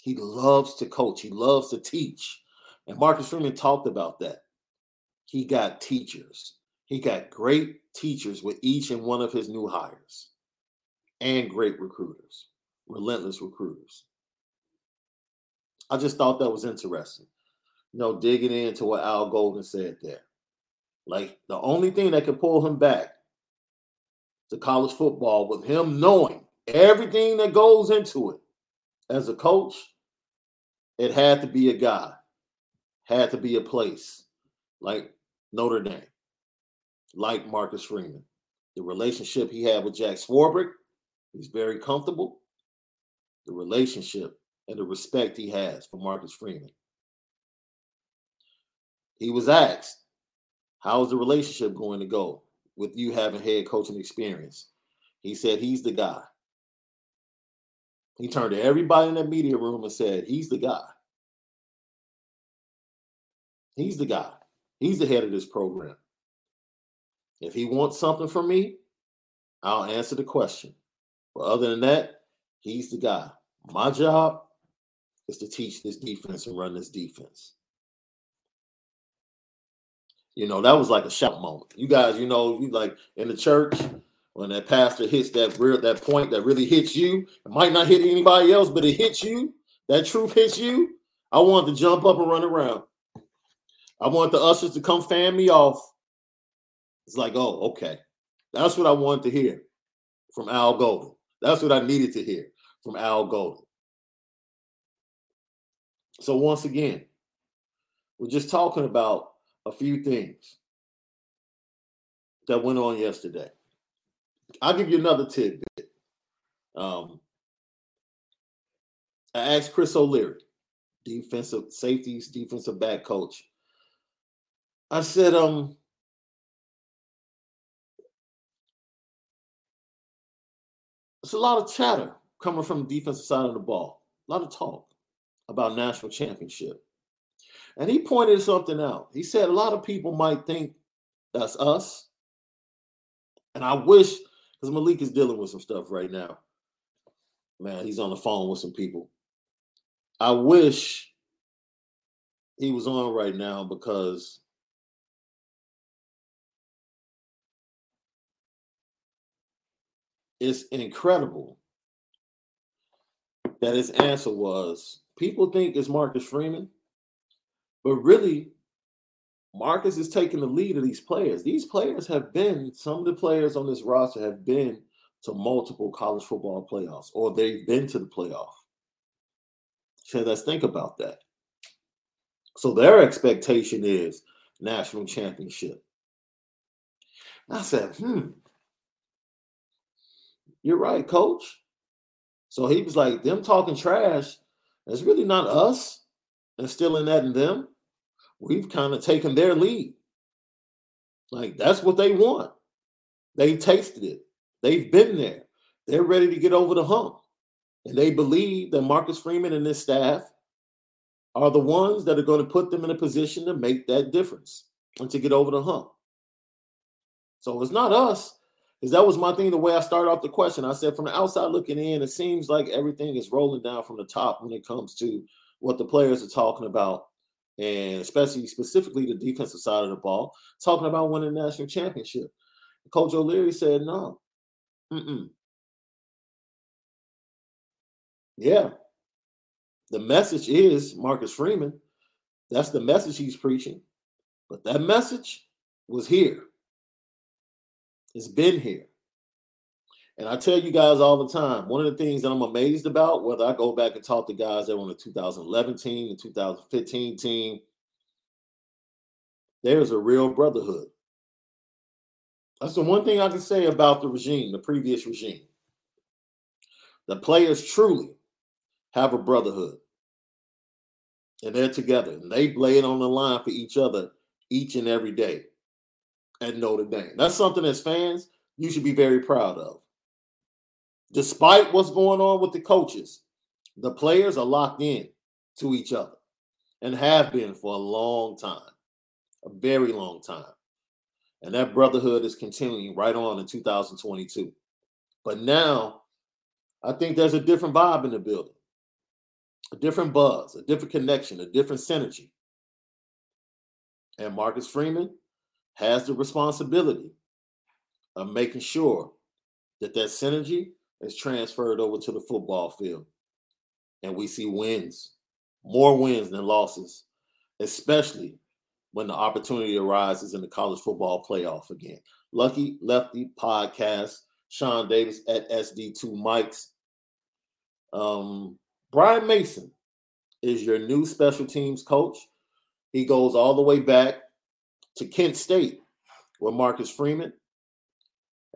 He loves to coach. He loves to teach. And Marcus Freeman talked about that. He got teachers. He got great teachers with each and one of his new hires and great recruiters relentless recruiters. I just thought that was interesting. You know, digging into what Al Golden said there. Like the only thing that could pull him back to college football with him knowing everything that goes into it as a coach, it had to be a guy, had to be a place like Notre Dame, like Marcus Freeman. The relationship he had with Jack Swarbrick, he's very comfortable the relationship and the respect he has for Marcus Freeman. He was asked, How's the relationship going to go with you having head coaching experience? He said, He's the guy. He turned to everybody in that media room and said, He's the guy. He's the guy. He's the head of this program. If he wants something from me, I'll answer the question. But other than that, he's the guy. My job is to teach this defense and run this defense. You know, that was like a shout moment. You guys, you know, you like in the church when that pastor hits that real that point that really hits you. It might not hit anybody else, but it hits you. That truth hits you. I want to jump up and run around. I want the ushers to come fan me off. It's like, oh, okay. That's what I wanted to hear from Al Golden. That's what I needed to hear from Al Golden. So, once again, we're just talking about a few things that went on yesterday. I'll give you another tidbit. Um, I asked Chris O'Leary, defensive safeties, defensive back coach. I said, um, it's a lot of chatter coming from the defensive side of the ball, a lot of talk about national championship. And he pointed something out. He said a lot of people might think that's us. And I wish, because Malik is dealing with some stuff right now. Man, he's on the phone with some people. I wish he was on right now because it's incredible that his answer was people think it's Marcus Freeman, but really, Marcus is taking the lead of these players. These players have been, some of the players on this roster have been to multiple college football playoffs, or they've been to the playoff. So let's think about that. So their expectation is national championship. I said, hmm, you're right, coach. So he was like, them talking trash, it's really not us instilling that in them. We've kind of taken their lead. Like that's what they want. They tasted it. They've been there. They're ready to get over the hump. And they believe that Marcus Freeman and his staff are the ones that are going to put them in a position to make that difference and to get over the hump. So it's not us. Because that was my thing, the way I started off the question. I said, from the outside looking in, it seems like everything is rolling down from the top when it comes to what the players are talking about, and especially specifically the defensive side of the ball, talking about winning a national championship. Coach O'Leary said, no. Mm-mm. Yeah. The message is Marcus Freeman. That's the message he's preaching. But that message was here. It's been here. And I tell you guys all the time, one of the things that I'm amazed about, whether I go back and talk to guys that were on the 2011 team, the 2015 team, there's a real brotherhood. That's the one thing I can say about the regime, the previous regime. The players truly have a brotherhood. And they're together. And they lay it on the line for each other each and every day at Notre Dame. That's something as fans you should be very proud of. Despite what's going on with the coaches, the players are locked in to each other and have been for a long time, a very long time. And that brotherhood is continuing right on in 2022. But now I think there's a different vibe in the building, a different buzz, a different connection, a different synergy. And Marcus Freeman has the responsibility of making sure that that synergy is transferred over to the football field. And we see wins, more wins than losses, especially when the opportunity arises in the college football playoff again. Lucky Lefty Podcast, Sean Davis at SD2 Mics. Um, Brian Mason is your new special teams coach. He goes all the way back to Kent State with Marcus Freeman.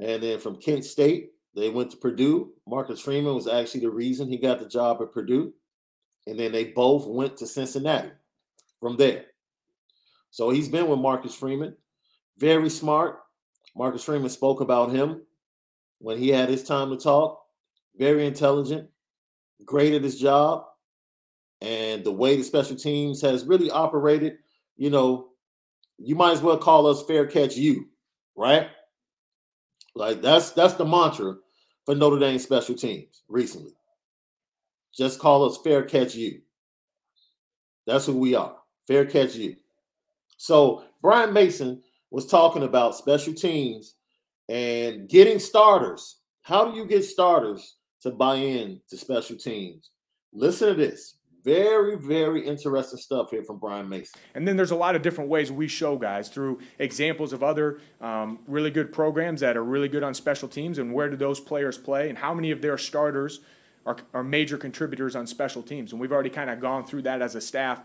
And then from Kent State, they went to Purdue. Marcus Freeman was actually the reason he got the job at Purdue. And then they both went to Cincinnati from there. So he's been with Marcus Freeman. Very smart. Marcus Freeman spoke about him when he had his time to talk. Very intelligent, great at his job. And the way the special teams has really operated, you know, you might as well call us fair catch you, right? Like that's that's the mantra for Notre Dame special teams recently. Just call us fair catch you. That's who we are. Fair catch you. So Brian Mason was talking about special teams and getting starters. How do you get starters to buy in to special teams? Listen to this. Very, very interesting stuff here from Brian Mason. And then there's a lot of different ways we show guys through examples of other um, really good programs that are really good on special teams and where do those players play and how many of their starters are, are major contributors on special teams. And we've already kind of gone through that as a staff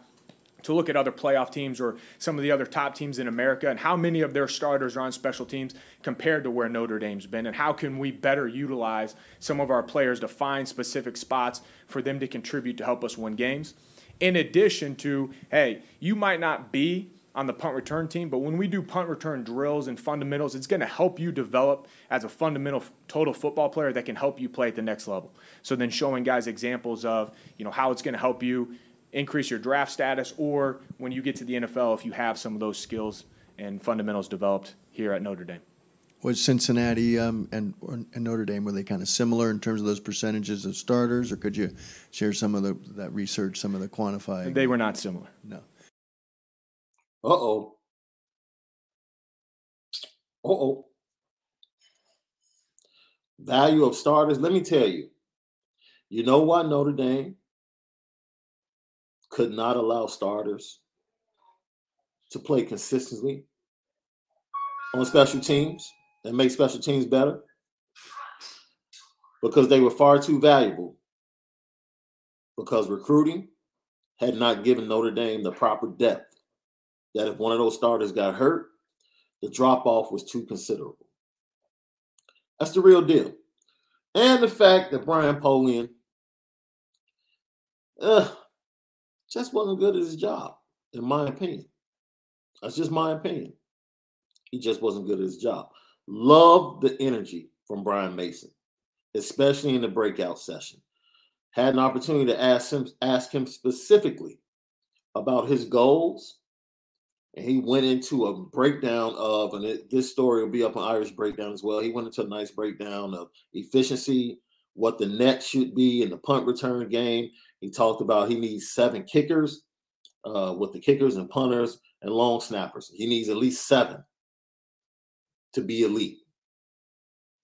to look at other playoff teams or some of the other top teams in America and how many of their starters are on special teams compared to where Notre Dame's been and how can we better utilize some of our players to find specific spots for them to contribute to help us win games. In addition to, hey, you might not be on the punt return team, but when we do punt return drills and fundamentals, it's going to help you develop as a fundamental total football player that can help you play at the next level. So then showing guys examples of, you know, how it's going to help you increase your draft status or when you get to the NFL if you have some of those skills and fundamentals developed here at Notre Dame. Was Cincinnati um, and, and Notre Dame were they kind of similar in terms of those percentages of starters, or could you share some of the that research, some of the quantifying? They were not similar. No. Uh oh. Uh oh. Value of starters. Let me tell you. You know why Notre Dame could not allow starters to play consistently on special teams and make special teams better? Because they were far too valuable. Because recruiting had not given Notre Dame the proper depth that if one of those starters got hurt, the drop off was too considerable. That's the real deal. And the fact that Brian Polian uh, just wasn't good at his job, in my opinion. That's just my opinion. He just wasn't good at his job. Love the energy from Brian Mason, especially in the breakout session. Had an opportunity to ask him, ask him specifically about his goals and he went into a breakdown of, and it, this story will be up on Irish Breakdown as well. He went into a nice breakdown of efficiency, what the net should be in the punt return game. He talked about he needs seven kickers uh, with the kickers and punters and long snappers. He needs at least seven to be elite,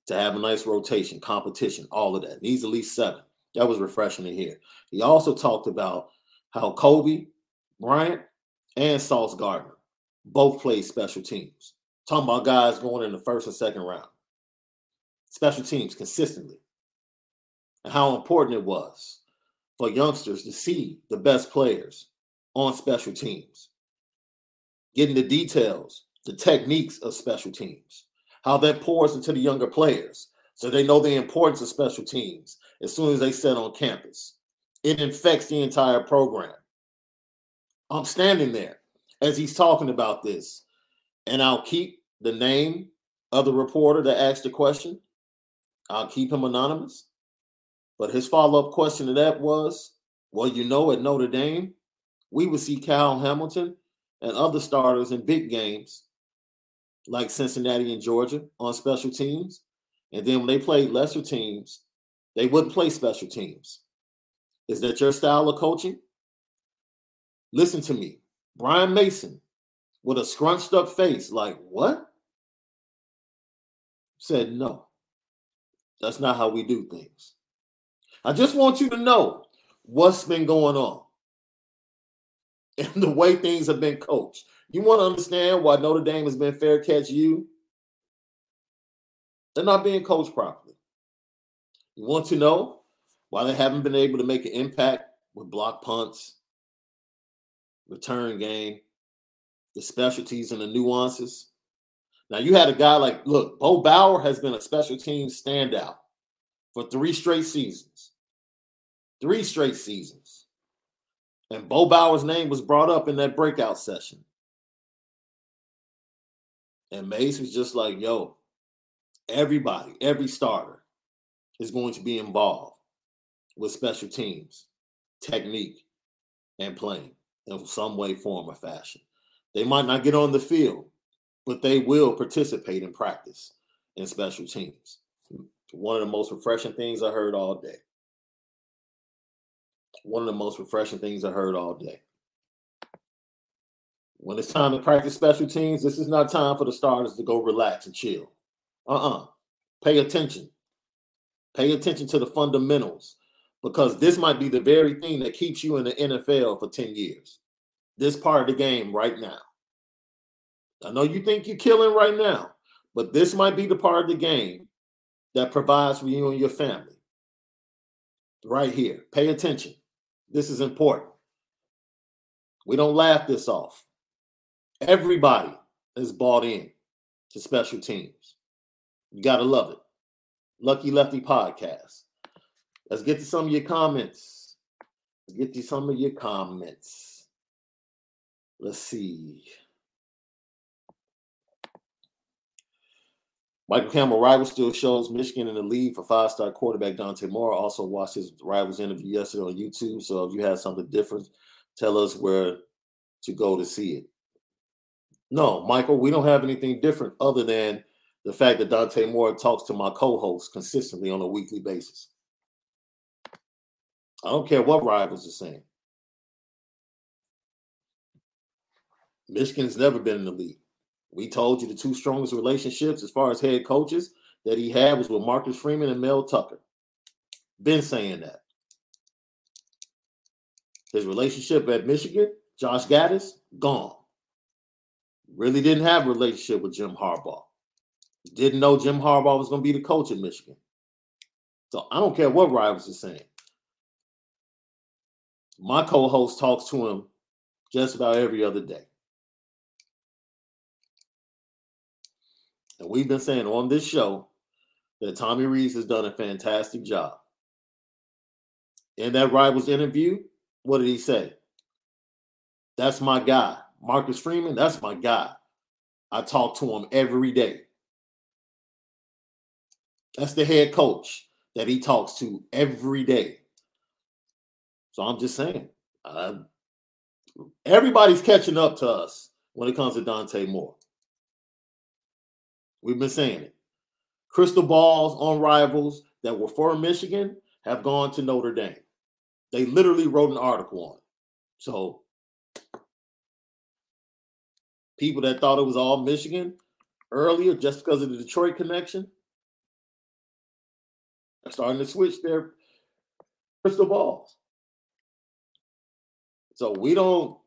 to have a nice rotation, competition, all of that. Needs at least seven. That was refreshing to hear. He also talked about how Coby Bryant and Sauce Gardner both played special teams. Talking about guys going in the first and second round. Special teams consistently. And how important it was for youngsters to see the best players on special teams. Getting the details, the techniques of special teams, how that pours into the younger players so they know the importance of special teams as soon as they set on campus. It infects the entire program. I'm standing there as he's talking about this. And I'll keep the name of the reporter that asked the question. I'll keep him anonymous. But his follow up question to that was well, you know, at Notre Dame, we would see Kyle Hamilton and other starters in big games like Cincinnati and Georgia on special teams. And then when they played lesser teams, they wouldn't play special teams. Is that your style of coaching? Listen to me. Brian Mason with a scrunched up face, like, what? Said, no, that's not how we do things. I just want you to know what's been going on and the way things have been coached. You want to understand why Notre Dame has been fair catch you? They're not being coached properly. You want to know why they haven't been able to make an impact with block punts, return game, the specialties and the nuances. Now you had a guy like, look, Bo Bauer has been a special team standout for three straight seasons. Three straight seasons. And Bo Bauer's name was brought up in that breakout session. And Mace was just like, yo, everybody, every starter is going to be involved with special teams, technique, and playing in some way, form, or fashion. They might not get on the field, but they will participate in practice in special teams. One of the most refreshing things I heard all day. One of the most refreshing things I heard all day. When it's time to practice special teams, this is not time for the starters to go relax and chill. Uh uh-uh. uh Pay attention. Pay attention to the fundamentals because this might be the very thing that keeps you in the NFL for 10 years. This part of the game right now. I know you think you're killing right now, but this might be the part of the game that provides for you and your family. Right here. Pay attention. This is important. We don't laugh this off. Everybody is bought in to special teams. You got to love it. Lucky Lefty Podcast. Let's get to some of your comments. Let's get to some of your comments. Let's see. Michael Campbell rival still shows Michigan in the lead for five-star quarterback Dante Moore. Also watched his rivals interview yesterday on YouTube. So if you have something different, tell us where to go to see it. No, Michael, we don't have anything different other than the fact that Dante Moore talks to my co-host consistently on a weekly basis. I don't care what rivals are saying. Michigan's never been in the league. We told you the two strongest relationships as far as head coaches that he had was with Marcus Freeman and Mel Tucker. Been saying that. His relationship at Michigan, Josh Gattis, gone. Really didn't have a relationship with Jim Harbaugh. Didn't know Jim Harbaugh was going to be the coach at Michigan. So I don't care what rivals are saying. My co-host talks to him just about every other day. And we've been saying on this show that Tommy Rees has done a fantastic job. In that Rivals interview, what did he say? That's my guy. Marcus Freeman, that's my guy. I talk to him every day. That's the head coach that he talks to every day. So I'm just saying, everybody's catching up to us when it comes to Dante Moore. We've been saying it. Crystal balls on rivals that were for Michigan have gone to Notre Dame. They literally wrote an article on it. So people that thought it was all Michigan earlier just because of the Detroit connection are starting to switch their crystal balls. So we don't,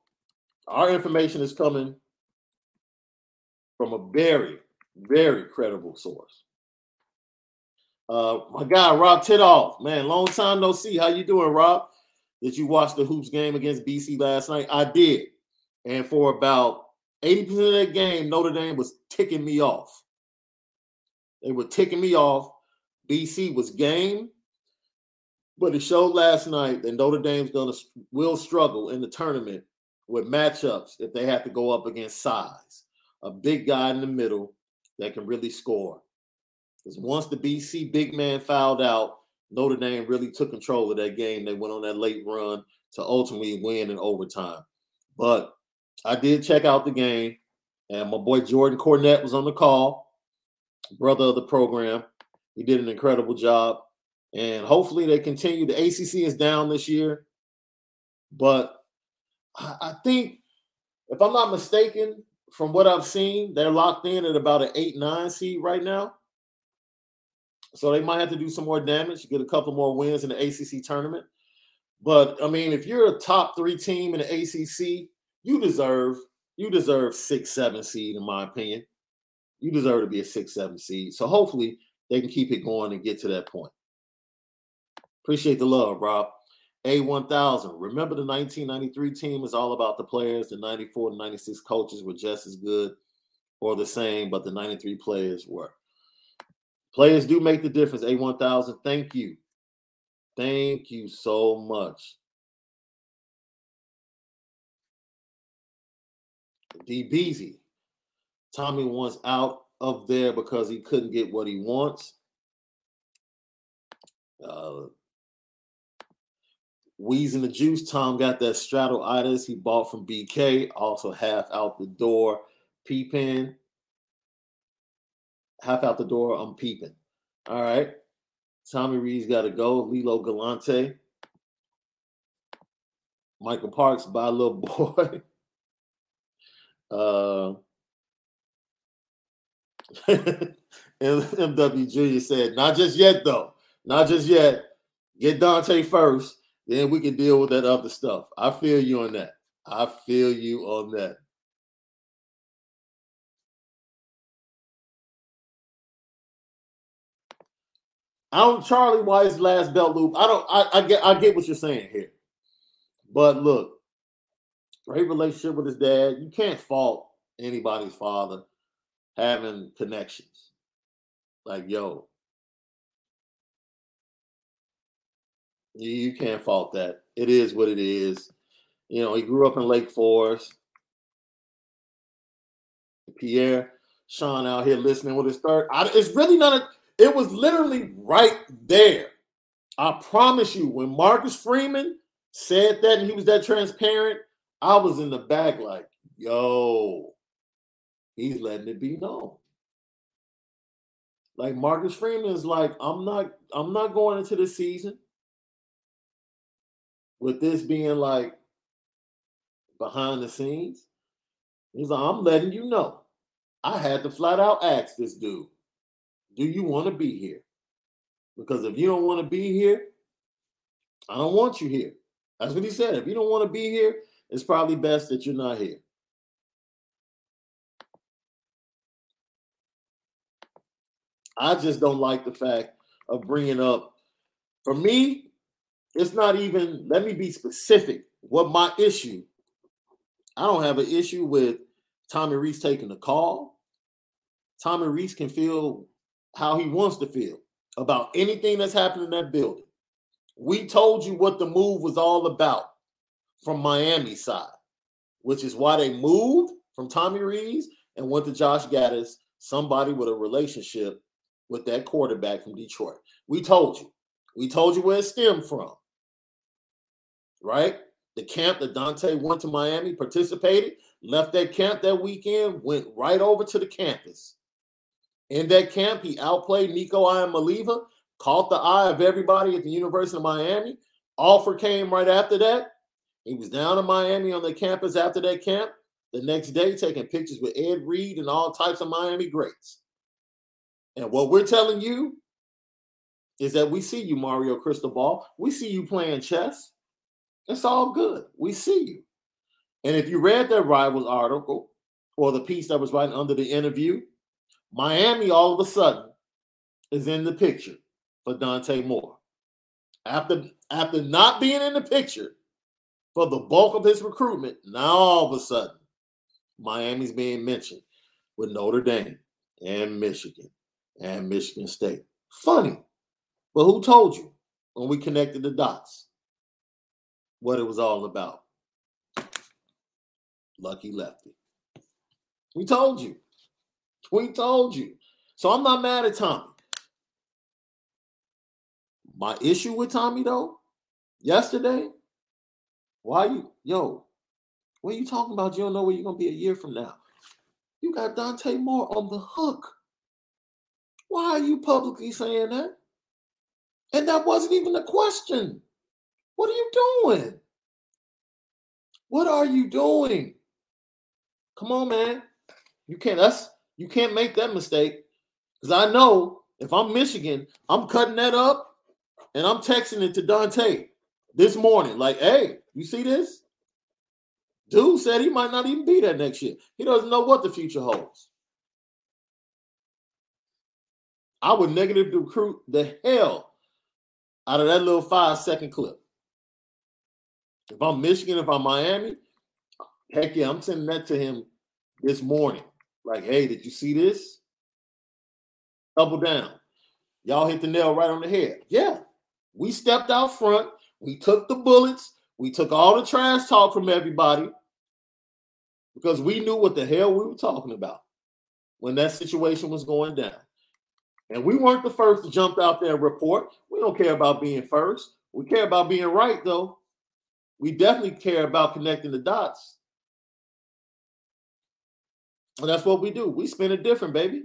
our information is coming from a very, very credible source. Uh, my guy Rob Tidoff, man, long time no see. How you doing, Rob? Did you watch the hoops game against BC last night? I did, and for about eighty percent of that game, Notre Dame was ticking me off. They were ticking me off. BC was game, but it showed last night that Notre Dame's gonna will struggle in the tournament with matchups if they have to go up against size, a big guy in the middle that can really score. Because once the BC big man fouled out, Notre Dame really took control of that game. They went on that late run to ultimately win in overtime. But I did check out the game, and my boy Jordan Cornette was on the call, brother of the program. He did an incredible job. And hopefully they continue. The ACC is down this year, but I think, if I'm not mistaken, from what I've seen, they're locked in at about an eight nine seed right now. So they might have to do some more damage, get a couple more wins in the ACC tournament. But I mean, if you're a top three team in the ACC, you deserve you deserve six seven seed in my opinion. You deserve to be a six seven seed. So hopefully they can keep it going and get to that point. Appreciate the love, Rob. A1000. Remember the 1993 team is all about the players. The 94 and 96 coaches were just as good or the same, but the 93 players were. Players do make the difference. A1000. Thank you. Thank you so much. D Beasy. Tommy wants out of there because he couldn't get what he wants. Uh, Wheezing the juice. Tom got that straddle itis he bought from BK. Also half out the door. Peeping. Half out the door. I'm peeping. All right. Tommy Reed's got to go. Lilo Galante. Michael Parks, by little boy. uh, MW Jr. said, not just yet, though. Not just yet. Get Dante first. Then we can deal with that other stuff. I feel you on that. I feel you on that. I don't Charlie White's last belt loop. I don't I, I get I get what you're saying here. But look, great relationship with his dad. You can't fault anybody's father having connections. Like, yo, You, can't fault that. It is what it is. You know, he grew up in Lake Forest. Pierre, Sean out here listening with his third. I, it's really not a, it was literally right there. I promise you, when Marcus Freeman said that and he was that transparent, I was in the back like, yo, he's letting it be known. Like Marcus Freeman is like, I'm not, I'm not going into the season with this being like behind the scenes. He's like, I'm letting you know. I had to flat out ask this dude, do you want to be here? Because if you don't want to be here, I don't want you here. That's what he said. If you don't want to be here, it's probably best that you're not here. I just don't like the fact of bringing up, for me, it's not even, let me be specific. What my issue, I don't have an issue with Tommy Rees taking the call. Tommy Rees can feel how he wants to feel about anything that's happened in that building. We told you what the move was all about from Miami side, which is why they moved from Tommy Rees and went to Josh Gattis, somebody with a relationship with that quarterback from Detroit. We told you. We told you where it stemmed from. Right? The camp that Dante went to Miami, participated, left that camp that weekend, went right over to the campus. In that camp, he outplayed Nico Iamaleava, caught the eye of everybody at the University of Miami. Offer came right after that. He was down in Miami on the campus after that camp. The next day, taking pictures with Ed Reed and all types of Miami greats. And what we're telling you is that we see you, Mario Cristobal. We see you playing chess. It's all good. We see you. And if you read that Rivals article or the piece that was right under the interview, Miami all of a sudden is in the picture for Dante Moore. After, after not being in the picture for the bulk of his recruitment, now all of a sudden, Miami's being mentioned with Notre Dame and Michigan and Michigan State. Funny. But who told you when we connected the dots what it was all about? Lucky lefty. We told you. We told you. So I'm not mad at Tommy. My issue with Tommy, though, yesterday, why you, yo, what are you talking about? You don't know where you're to be a year from now. You got Dante Moore on the hook. Why are you publicly saying that? And that wasn't even a question. What are you doing? What are you doing? Come on, man. You can't that's you can't make that mistake. Because I know if I'm Michigan, I'm cutting that up and I'm texting it to Dante this morning. Like, hey, you see this? Dude said he might not even be there next year. He doesn't know what the future holds. I would negative recruit the hell out of that little five second clip. If I'm Michigan, if I'm Miami, heck yeah, I'm sending that to him this morning. Like, hey, did you see this? Double down. Y'all hit the nail right on the head. Yeah, we stepped out front. We took the bullets. We took all the trash talk from everybody because we knew what the hell we were talking about when that situation was going down. And we weren't the first to jump out there and report. We don't care about being first. We care about being right, though. We definitely care about connecting the dots. And that's what we do. We spin it different, baby.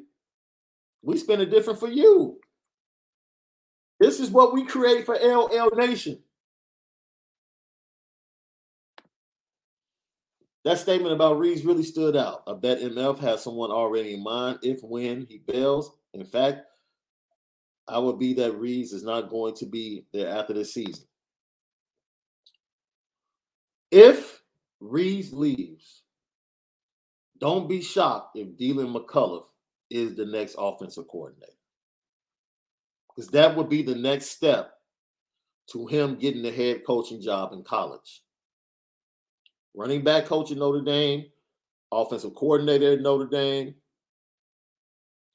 We spin it different for you. This is what we create for LL Nation. That statement about Reeves really stood out. I bet MF has someone already in mind if when he bails. In fact, I would be that Reeves is not going to be there after this season. If Reeves leaves, don't be shocked if Deland McCullough is the next offensive coordinator. Because that would be the next step to him getting the head coaching job in college. Running back coach at Notre Dame, offensive coordinator at Notre Dame,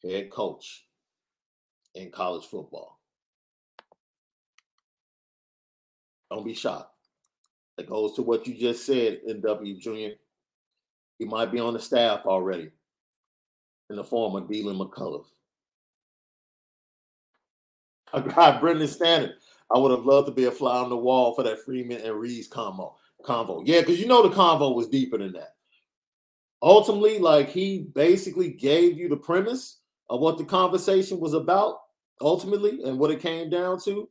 head coach in college football. Don't be shocked. That goes to what you just said, NW Junior. He might be on the staff already in the form of Deland McCullough. I got Brendan Standard. I would have loved to be a fly on the wall for that Freeman and Reeves combo. Convo. Yeah, because you know the convo was deeper than that. Ultimately, like he basically gave you the premise of what the conversation was about, ultimately, and what it came down to.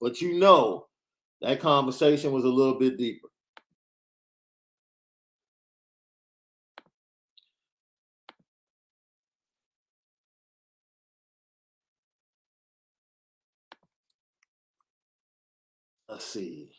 But you know that conversation was a little bit deeper. Let's see.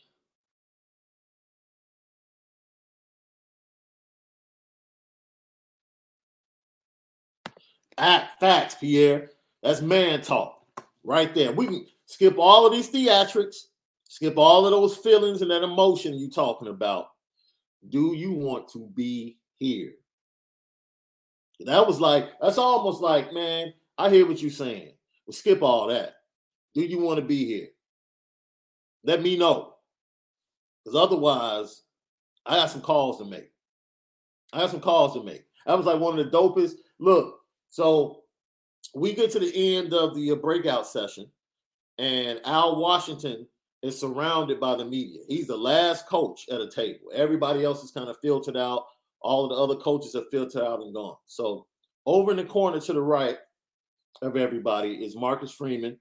Act facts, Pierre. That's man talk right there. We can skip all of these theatrics, skip all of those feelings and that emotion you're talking about. Do you want to be here? That was like, that's almost like, man, I hear what you're saying. Well, skip all that. Do you want to be here? Let me know. Because otherwise, I got some calls to make. I got some calls to make. That was like one of the dopest. Look, so we get to the end of the uh, breakout session, and Al Washington is surrounded by the media. He's the last coach at a table. Everybody else is kind of filtered out. All of the other coaches are filtered out and gone. So over in the corner to the right of everybody is Marcus Freeman,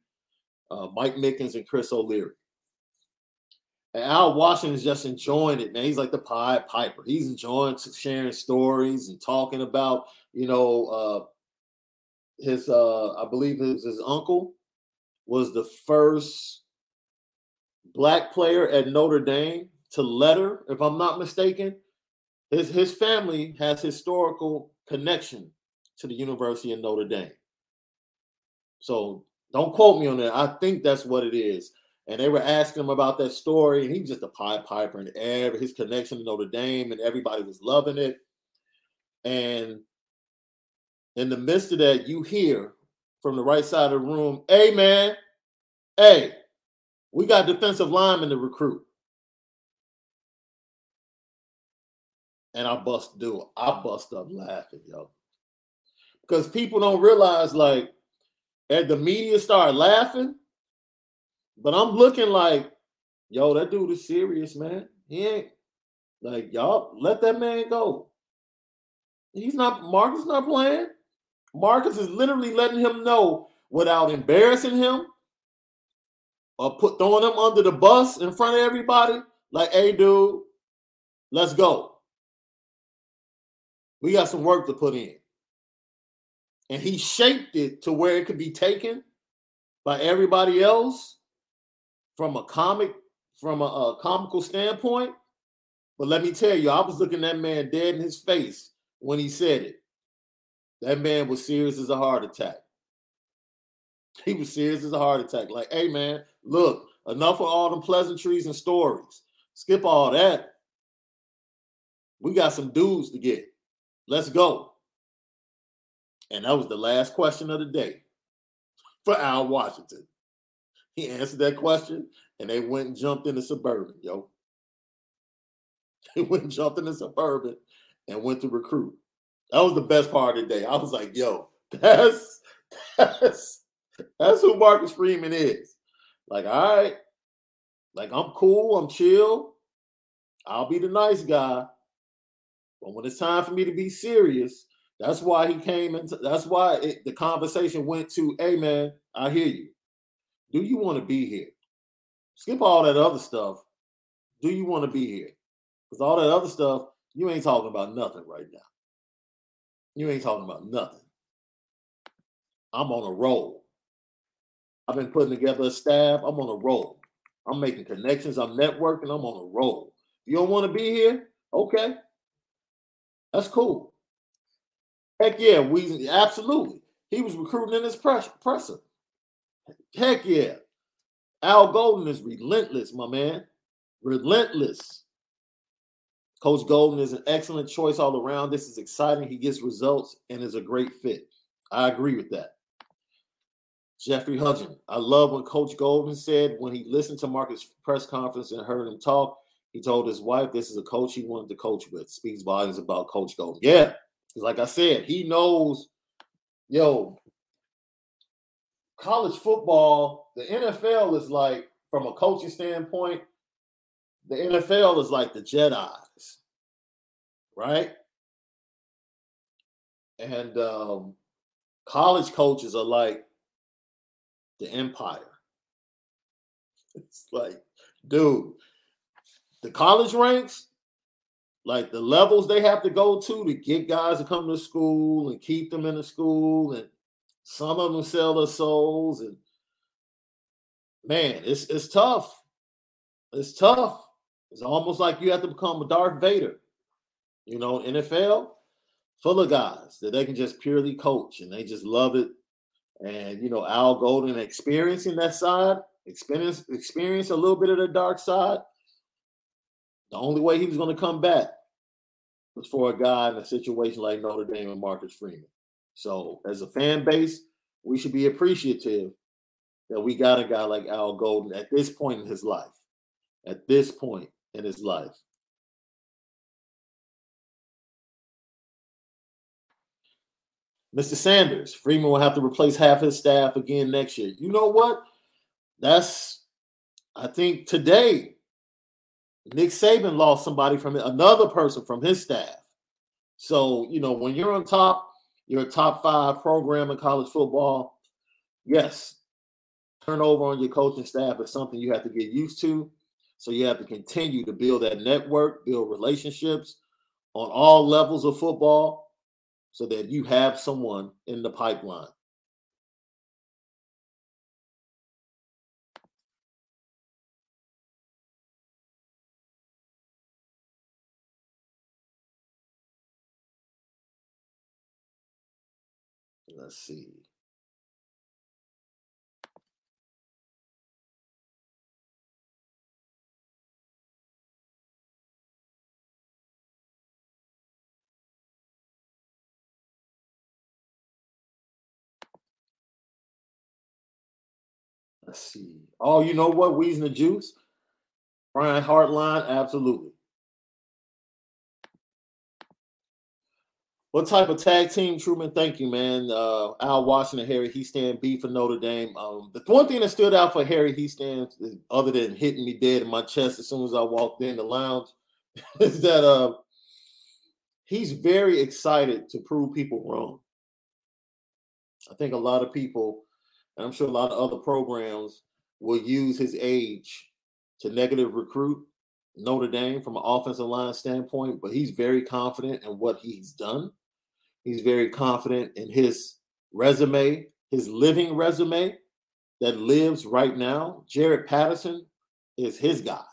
uh, Mike Mickens, and Chris O'Leary. And Al Washington's just enjoying it, man. He's like the Pied Piper. He's enjoying sharing stories and talking about, you know, uh, his uh I believe his his uncle was the first black player at Notre Dame to letter, if I'm not mistaken. His his family has historical connection to the University of Notre Dame. So don't quote me on that. I think that's what it is. And they were asking him about that story, and he was just a pie Piper and every his connection to Notre Dame, and everybody was loving it. And in the midst of that, you hear from the right side of the room, hey man, hey, we got defensive linemen to recruit. And I bust do I bust up laughing, yo. Because people don't realize, like, as the media start laughing, but I'm looking like, yo, that dude is serious, man. He ain't like y'all let that man go. He's not Marcus not playing. Marcus is literally letting him know without embarrassing him or put throwing them under the bus in front of everybody. Like, hey, dude, let's go. We got some work to put in. And he shaped it to where it could be taken by everybody else from a comic, from a, a comical standpoint. But let me tell you, I was looking that man dead in his face when he said it. That man was serious as a heart attack. He was serious as a heart attack. Like, hey man, look, enough of all the pleasantries and stories. Skip all that. We got some dudes to get. Let's go. And that was the last question of the day for Al Washington. He answered that question and they went and jumped into suburban, yo. They went and jumped into suburban and went to recruit. That was the best part of the day. I was like, yo, that's that's that's who Marcus Freeman is. Like, all right, like I'm cool, I'm chill. I'll be the nice guy. But when it's time for me to be serious, that's why he came into that's why it, the conversation went to, hey man, I hear you. Do you want to be here? Skip all that other stuff. Do you want to be here? Because all that other stuff, you ain't talking about nothing right now. You ain't talking about nothing. I'm on a roll. I've been putting together a staff. I'm on a roll. I'm making connections. I'm networking. I'm on a roll. You don't want to be here? Okay. That's cool. Heck yeah, we absolutely. He was recruiting in his press, presser. Heck yeah. Al Golden is relentless, my man. Relentless. Coach Golden is an excellent choice all around. This is exciting. He gets results and is a great fit. I agree with that. Jeffrey Hudson. I love what Coach Golden said when he listened to Marcus' press conference and heard him talk. He told his wife this is a coach he wanted to coach with. Speaks volumes about Coach Golden. Yeah, because like I said, he knows, yo, college football, the NFL is like, from a coaching standpoint, the NFL is like the Jedi's, right? And um, college coaches are like the empire. It's like, dude, the college ranks, like the levels they have to go to to get guys to come to school and keep them in the school, and some of them sell their souls, and man, it's it's tough. It's tough. It's almost like you have to become a Darth Vader. You know, NFL full of guys that they can just purely coach and they just love it. And you know, Al Golden experiencing that side, experience experience a little bit of the dark side. The only way he was going to come back was for a guy in a situation like Notre Dame and Marcus Freeman. So, as a fan base, we should be appreciative that we got a guy like Al Golden at this point in his life. At this point in his life. Mr. Sanders, Freeman will have to replace half his staff again next year. You know what? That's, I think today, Nick Saban lost somebody from another person from his staff. So, you know, when you're on top, you're a top five program in college football. Yes, turnover on your coaching staff is something you have to get used to. So you have to continue to build that network, build relationships on all levels of football so that you have someone in the pipeline. Let's see. Let's see. Oh, you know what? Weez and the Juice. Brian Hartline, absolutely. What type of tag team, Truman? Thank you, man. Uh, Al Washington, Harry Hiestand, B for Notre Dame. Um, the one thing that stood out for Harry Hiestand, other than hitting me dead in my chest as soon as I walked in the lounge, is that uh, he's very excited to prove people wrong. I think a lot of people and I'm sure a lot of other programs will use his age to negative recruit Notre Dame from an offensive line standpoint, but he's very confident in what he's done. He's very confident in his resume, his living resume that lives right now. Jarrett Patterson is his guy.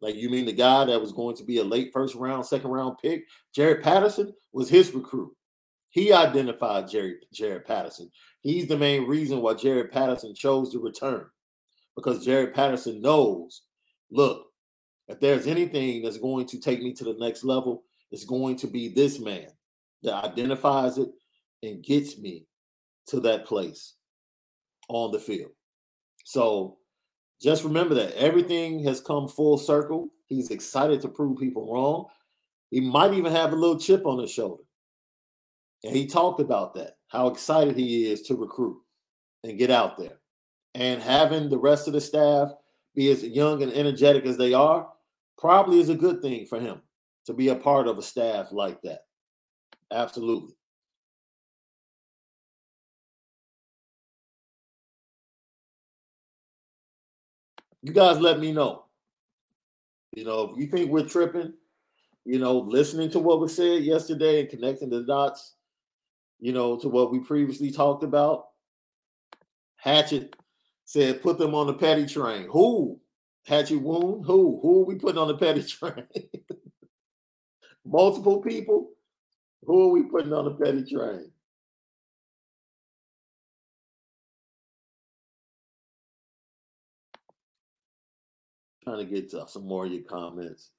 Like you mean the guy that was going to be a late first round, second round pick? Jarrett Patterson was his recruit. He identified Jerry Jarrett Patterson. He's the main reason why Jarrett Patterson chose to return. Because Jarrett Patterson knows, look, if there's anything that's going to take me to the next level, it's going to be this man that identifies it and gets me to that place on the field. So just remember that everything has come full circle. He's excited to prove people wrong. He might even have a little chip on his shoulder. And he talked about that, how excited he is to recruit and get out there. And having the rest of the staff be as young and energetic as they are probably is a good thing for him to be a part of a staff like that. Absolutely. You guys let me know. You know, if you think we're tripping, you know, listening to what was said yesterday and connecting the dots, you know, to what we previously talked about. Hatchet said, put them on the petty train. Who? Hatchet Wound? Who? Who are we putting on the petty train? Multiple people? Who are we putting on the petty train? Trying to get to some more of your comments.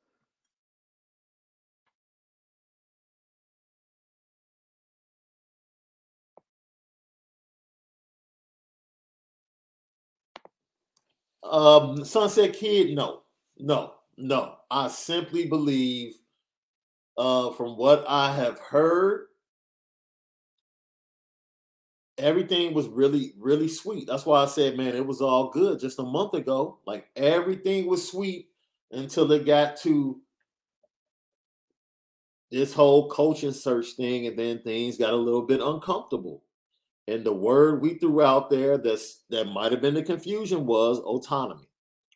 Um, Sunset Kid, no, no, no. I simply believe, uh, from what I have heard, everything was really, really sweet. That's why I said, man, it was all good just a month ago. Like everything was sweet until it got to this whole coaching search thing, and then things got a little bit uncomfortable. And the word we threw out there that's that might have been the confusion was autonomy.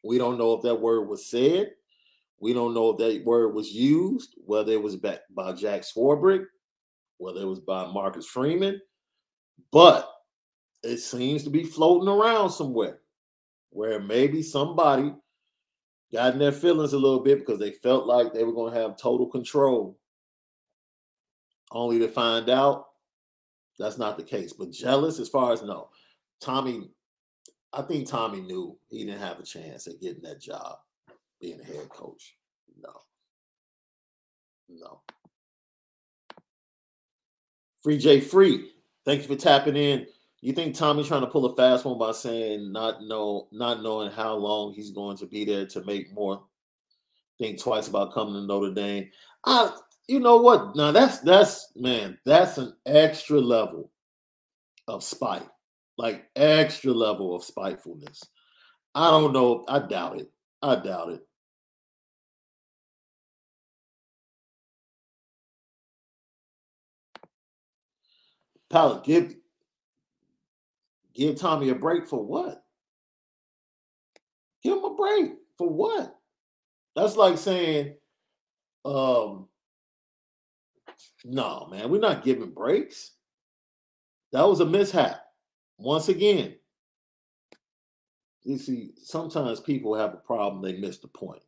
We don't know if that word was said. We don't know if that word was used, whether it was by, by Jack Swarbrick, whether it was by Marcus Freeman, but it seems to be floating around somewhere where maybe somebody got in their feelings a little bit because they felt like they were going to have total control, only to find out that's not the case. But jealous, as far as no, Tommy, I think Tommy knew he didn't have a chance at getting that job, being a head coach. No, no. Free J Free, thank you for tapping in. You think Tommy's trying to pull a fast one by saying not know not knowing how long he's going to be there to make more think twice about coming to Notre Dame? I you know what? Now that's that's man, that's an extra level of spite, like extra level of spitefulness. I don't know. I doubt it. I doubt it. Pallet, give give Tommy a break for what? Give him a break for what? That's like saying, um, no, man, we're not giving breaks. That was a mishap. Once again, you see, sometimes people have a problem, they miss the point.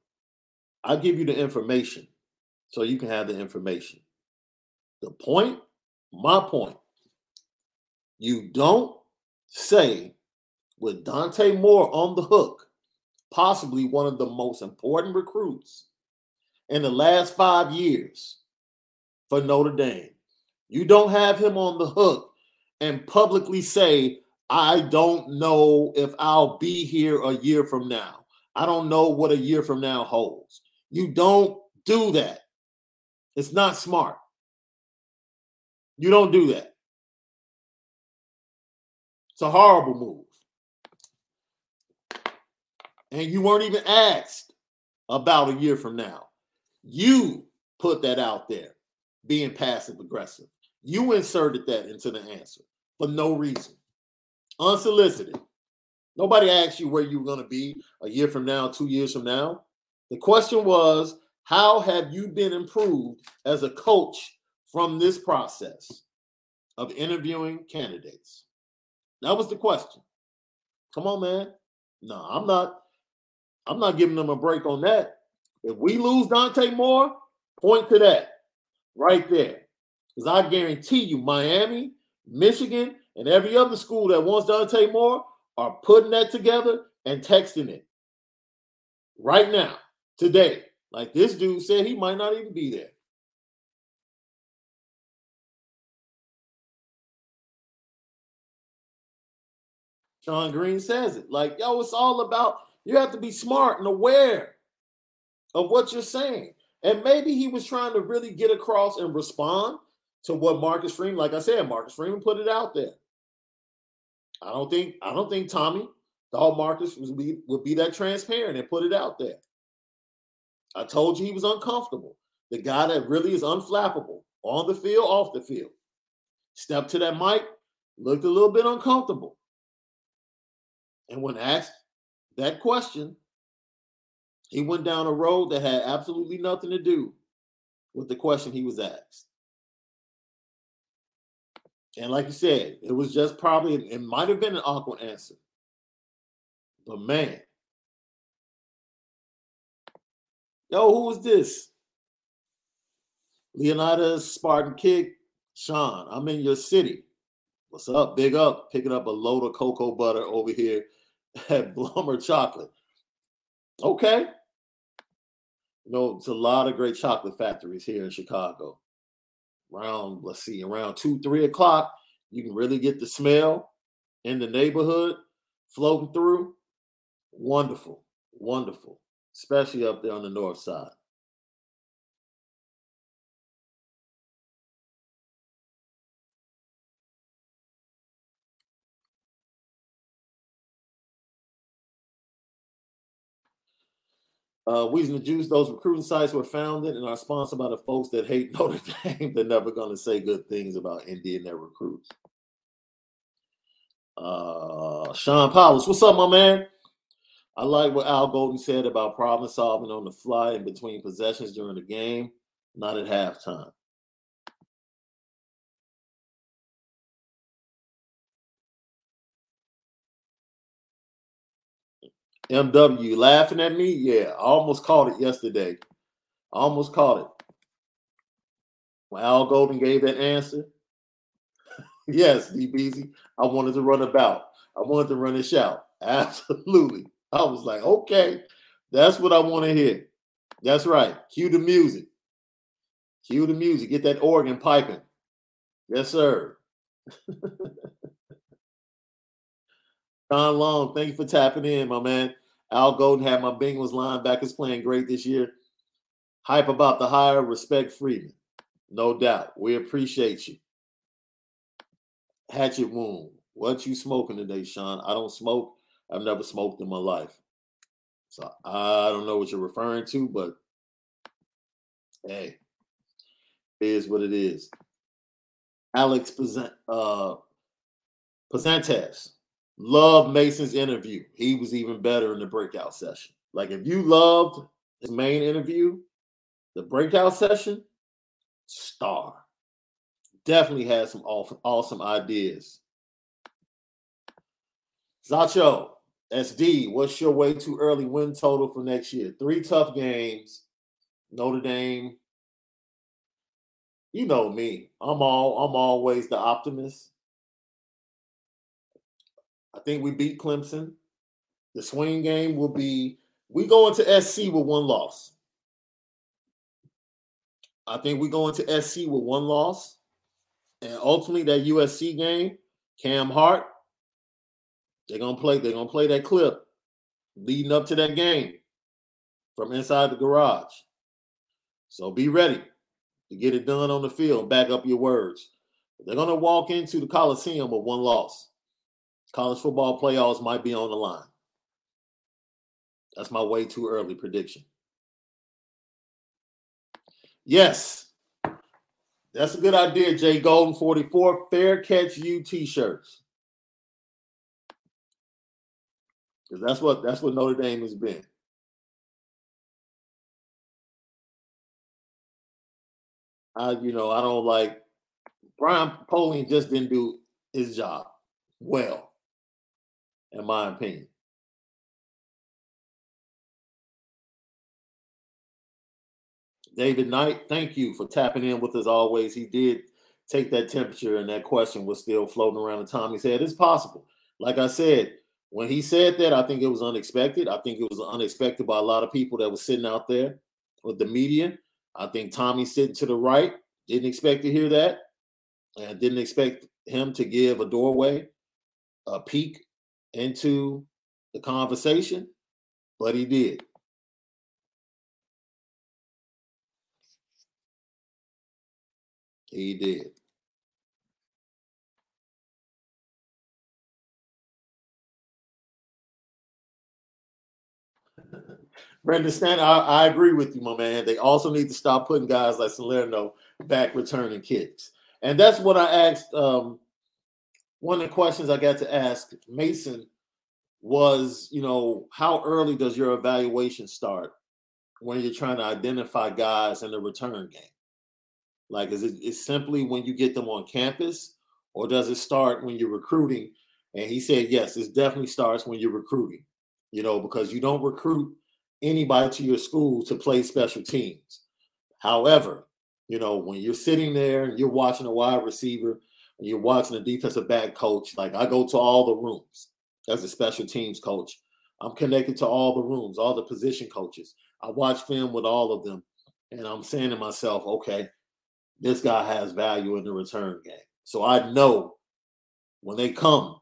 I'll give you the information so you can have the information. The point, my point, you don't say with Dante Moore on the hook, possibly one of the most important recruits in the last five years for Notre Dame. You don't have him on the hook and publicly say, I don't know if I'll be here a year from now. I don't know what a year from now holds. You don't do that. It's not smart. You don't do that. It's a horrible move. And you weren't even asked about a year from now. You put that out there being passive aggressive. You inserted that into the answer for no reason, unsolicited. Nobody asked you where you were going to be a year from now, two years from now. The question was, how have you been improved as a coach from this process of interviewing candidates? That was the question. Come on, man. No, I'm not. I'm not giving them a break on that. If we lose Dante Moore, point to that right there. Because I guarantee you, Miami, Michigan, and every other school that wants Dante Moore are putting that together and texting it right now, today. Like this dude said, he might not even be there. Sean Green says it. Like, yo, it's all about you have to be smart and aware of what you're saying. And maybe he was trying to really get across and respond to what Marcus Freeman, like I said, Marcus Freeman put it out there. I don't think I don't think Tommy thought Marcus would be would be that transparent and put it out there. I told you he was uncomfortable. The guy that really is unflappable on the field, off the field. Stepped to that mic, looked a little bit uncomfortable. And when asked that question, he went down a road that had absolutely nothing to do with the question he was asked. And like you said, it was just probably, it might have been an awkward answer. But man, yo, who was this? Leonidas Spartan Kick. Sean, I'm in your city. What's up? Big up. Picking up a load of cocoa butter over here at Blommer Chocolate. Okay. You know, it's a lot of great chocolate factories here in Chicago. Around, let's see, around two, three o'clock, you can really get the smell in the neighborhood floating through. Wonderful, wonderful, especially up there on the north side. Uh, Weezy the Juice, those recruiting sites were founded and are sponsored by the folks that hate Notre Dame. They're never going to say good things about Indy and their recruits. Uh, Sean Powers, what's up, my man? I like what Al Golden said about problem solving on the fly in between possessions during the game, not at halftime. MW laughing at me? Yeah, I almost caught it yesterday. I almost caught it. When Al Golden gave that answer, yes, DBZ, I wanted to run about. I wanted to run and shout. Absolutely. I was like, okay, that's what I want to hear. That's right. Cue the music. Cue the music. Get that organ piping. Yes, sir. Don Long, thank you for tapping in, my man. Al Golden had my Bengals linebackers playing great this year. Hype about the hire, respect Freeman. No doubt. We appreciate you. Hatchet Wound. What you smoking today, Sean? I don't smoke. I've never smoked in my life. So I don't know what you're referring to, but hey, it is what it is. Alex Pazantes. Uh, Love Mason's interview. He was even better in the breakout session. Like if you loved his main interview, the breakout session, star. Definitely had some awesome ideas. Zacho, SD, what's your way too early win total for next year? Three tough games. Notre Dame. You know me. I'm all I'm always the optimist. I think we beat Clemson. The swing game will be we go into SC with one loss. I think we go into SC with one loss. And ultimately that USC game, Cam Hart, they're gonna play, they're gonna play that clip leading up to that game from inside the garage. So be ready to get it done on the field, back up your words. They're gonna walk into the Coliseum with one loss college football playoffs might be on the line. That's my way too early prediction. Yes, that's a good idea, Jay Golden 44. Fair catch you t-shirts. Because that's what that's what Notre Dame has been. I, you know, I don't like Brian Polian just didn't do his job well in my opinion. David Knight, thank you for tapping in with us always. He did take that temperature, and that question was still floating around the Tommy's head. It's possible. Like I said, when he said that, I think it was unexpected. I think it was unexpected by a lot of people that were sitting out there with the media. I think Tommy sitting to the right didn't expect to hear that, and didn't expect him to give a doorway, a peek into the conversation, but he did. He did. Brendan Stan, I, I, agree with you, my man. They also need to stop putting guys like Salerno back returning kicks. And that's what I asked um, one of the questions I got to ask Mason was, you know, how early does your evaluation start when you're trying to identify guys in the return game? Like, is it is simply when you get them on campus, or does it start when you're recruiting? And he said, yes, it definitely starts when you're recruiting, you know, because you don't recruit anybody to your school to play special teams. However, you know, when you're sitting there and you're watching a wide receiver you're watching a defensive back coach, like I go to all the rooms as a special teams coach. I'm connected to all the rooms, all the position coaches. I watch film with all of them, and I'm saying to myself, okay, this guy has value in the return game. So I know when they come,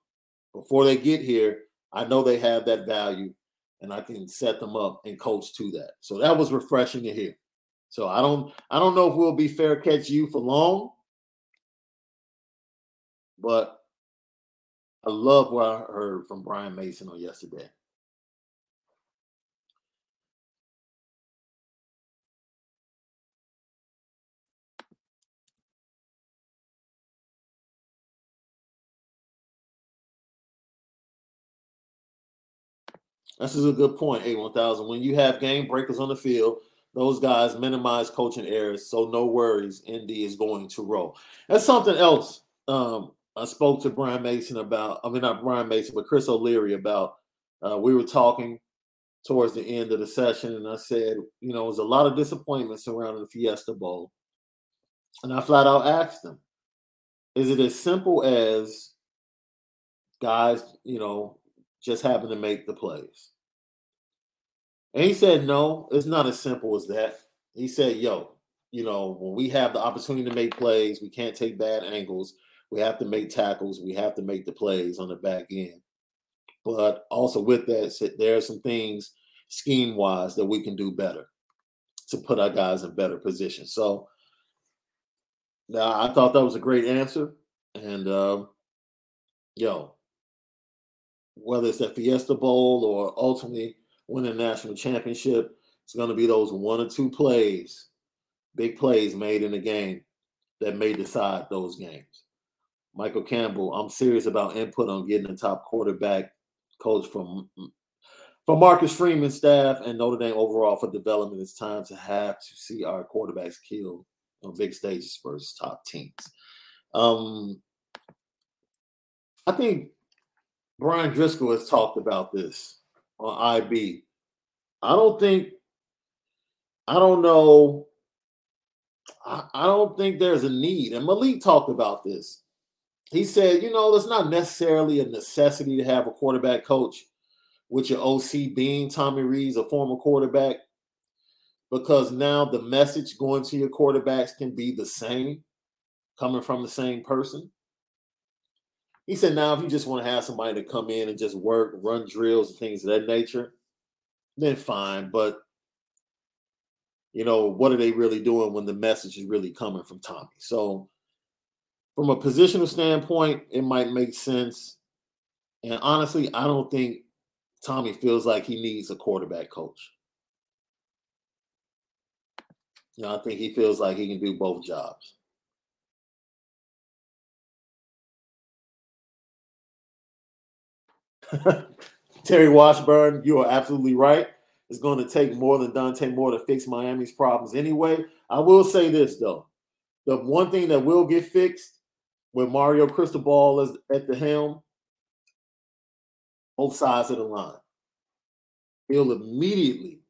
before they get here, I know they have that value. and I can set them up and coach to that. So that was refreshing to hear. So I don't I don't know if we'll be fair catch you for long, but I love what I heard from Brian Mason on yesterday. This is a good point, A1000. When you have game breakers on the field, those guys minimize coaching errors, so no worries. Indy is going to roll. That's something else. Um, I spoke to Brian Mason about. I mean, not Brian Mason, but Chris O'Leary about. Uh, we were talking towards the end of the session, and I said, you know, there's a lot of disappointment surrounding the Fiesta Bowl, and I flat out asked him, "Is it as simple as guys, you know, just happen to make the plays?" And he said, no, it's not as simple as that. He said, yo, you know, when we have the opportunity to make plays, we can't take bad angles. We have to make tackles. We have to make the plays on the back end. But also with that, there are some things scheme wise that we can do better to put our guys in better position. So now I thought that was a great answer. And uh, yo, whether it's at Fiesta Bowl or ultimately win a national championship, it's going to be those one or two plays, big plays made in the game that may decide those games. Michael Campbell, I'm serious about input on getting a top quarterback coach from from Marcus Freeman's staff and Notre Dame overall for development. It's time to have to see our quarterbacks killed on big stages versus top teams. Um, I think Bryan Driskell has talked about this on IB. I don't think, I don't know, I, I don't think there's a need. And Malik talked about this. He said, you know, it's not necessarily a necessity to have a quarterback coach with your OC being Tommy Rees, a former quarterback, because now the message going to your quarterbacks can be the same, coming from the same person. He said, now if you just want to have somebody to come in and just work, run drills and things of that nature, then fine. But you know, what are they really doing when the message is really coming from Tommy? So from a positional standpoint, it might make sense. And honestly, I don't think Tommy feels like he needs a quarterback coach. You know, I think he feels like he can do both jobs. Terry Washburn, you are absolutely right. It's going to take more than Dante Moore to fix Miami's problems anyway. I will say this though. The one thing that will get fixed when Mario Cristobal is at the helm, both sides of the line. He'll immediately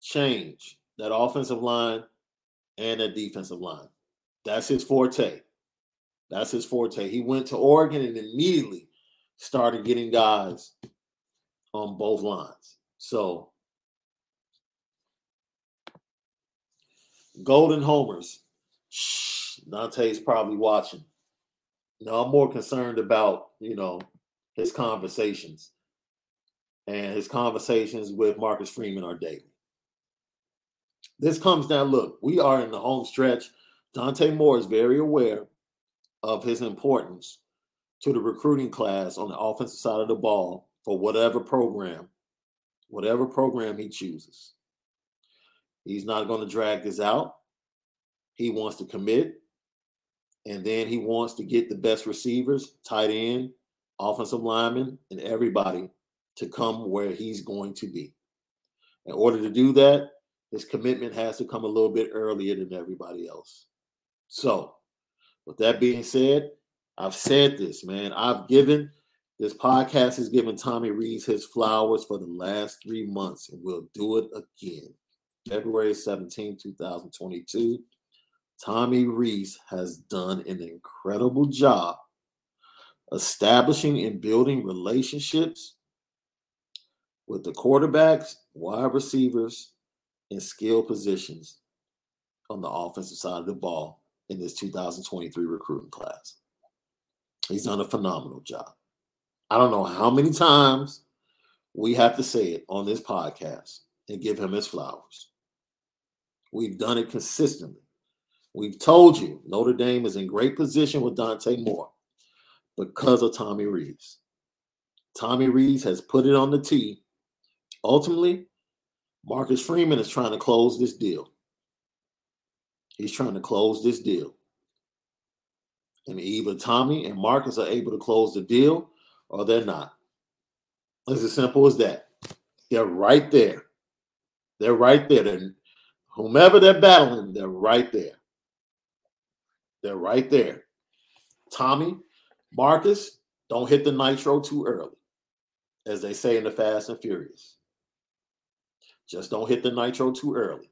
change that offensive line and that defensive line. That's his forte. That's his forte. He went to Oregon and immediately started getting guys on both lines. So Golden Homers. Dante's probably watching. No, I'm more concerned about, you know, his conversations. And his conversations with Marcus Freeman are daily. This comes down, look, we are in the home stretch. Dante Moore is very aware of his importance to the recruiting class on the offensive side of the ball for whatever program, whatever program he chooses. He's not going to drag this out. He wants to commit, and then he wants to get the best receivers, tight end, offensive linemen, and everybody to come where he's going to be. In order to do that, his commitment has to come a little bit earlier than everybody else. So, with that being said, I've said this, man. I've given this podcast has given Tommy Rees his flowers for the last three months, and we'll do it again. February 17, 2022. Tommy Rees has done an incredible job establishing and building relationships with the quarterbacks, wide receivers, and skill positions on the offensive side of the ball in this 2023 recruiting class. He's done a phenomenal job. I don't know how many times we have to say it on this podcast and give him his flowers. We've done it consistently. We've told you Notre Dame is in great position with Dante Moore because of Tommy Rees. Tommy Rees has put it on the tee. Ultimately, Marcus Freeman is trying to close this deal. He's trying to close this deal. And either Tommy and Marcus are able to close the deal or they're not. It's as simple as that. They're right there. They're right there. They're, whomever they're battling, they're right there. They're right there. Tommy, Marcus, don't hit the nitro too early, as they say in the Fast and Furious. Just don't hit the nitro too early.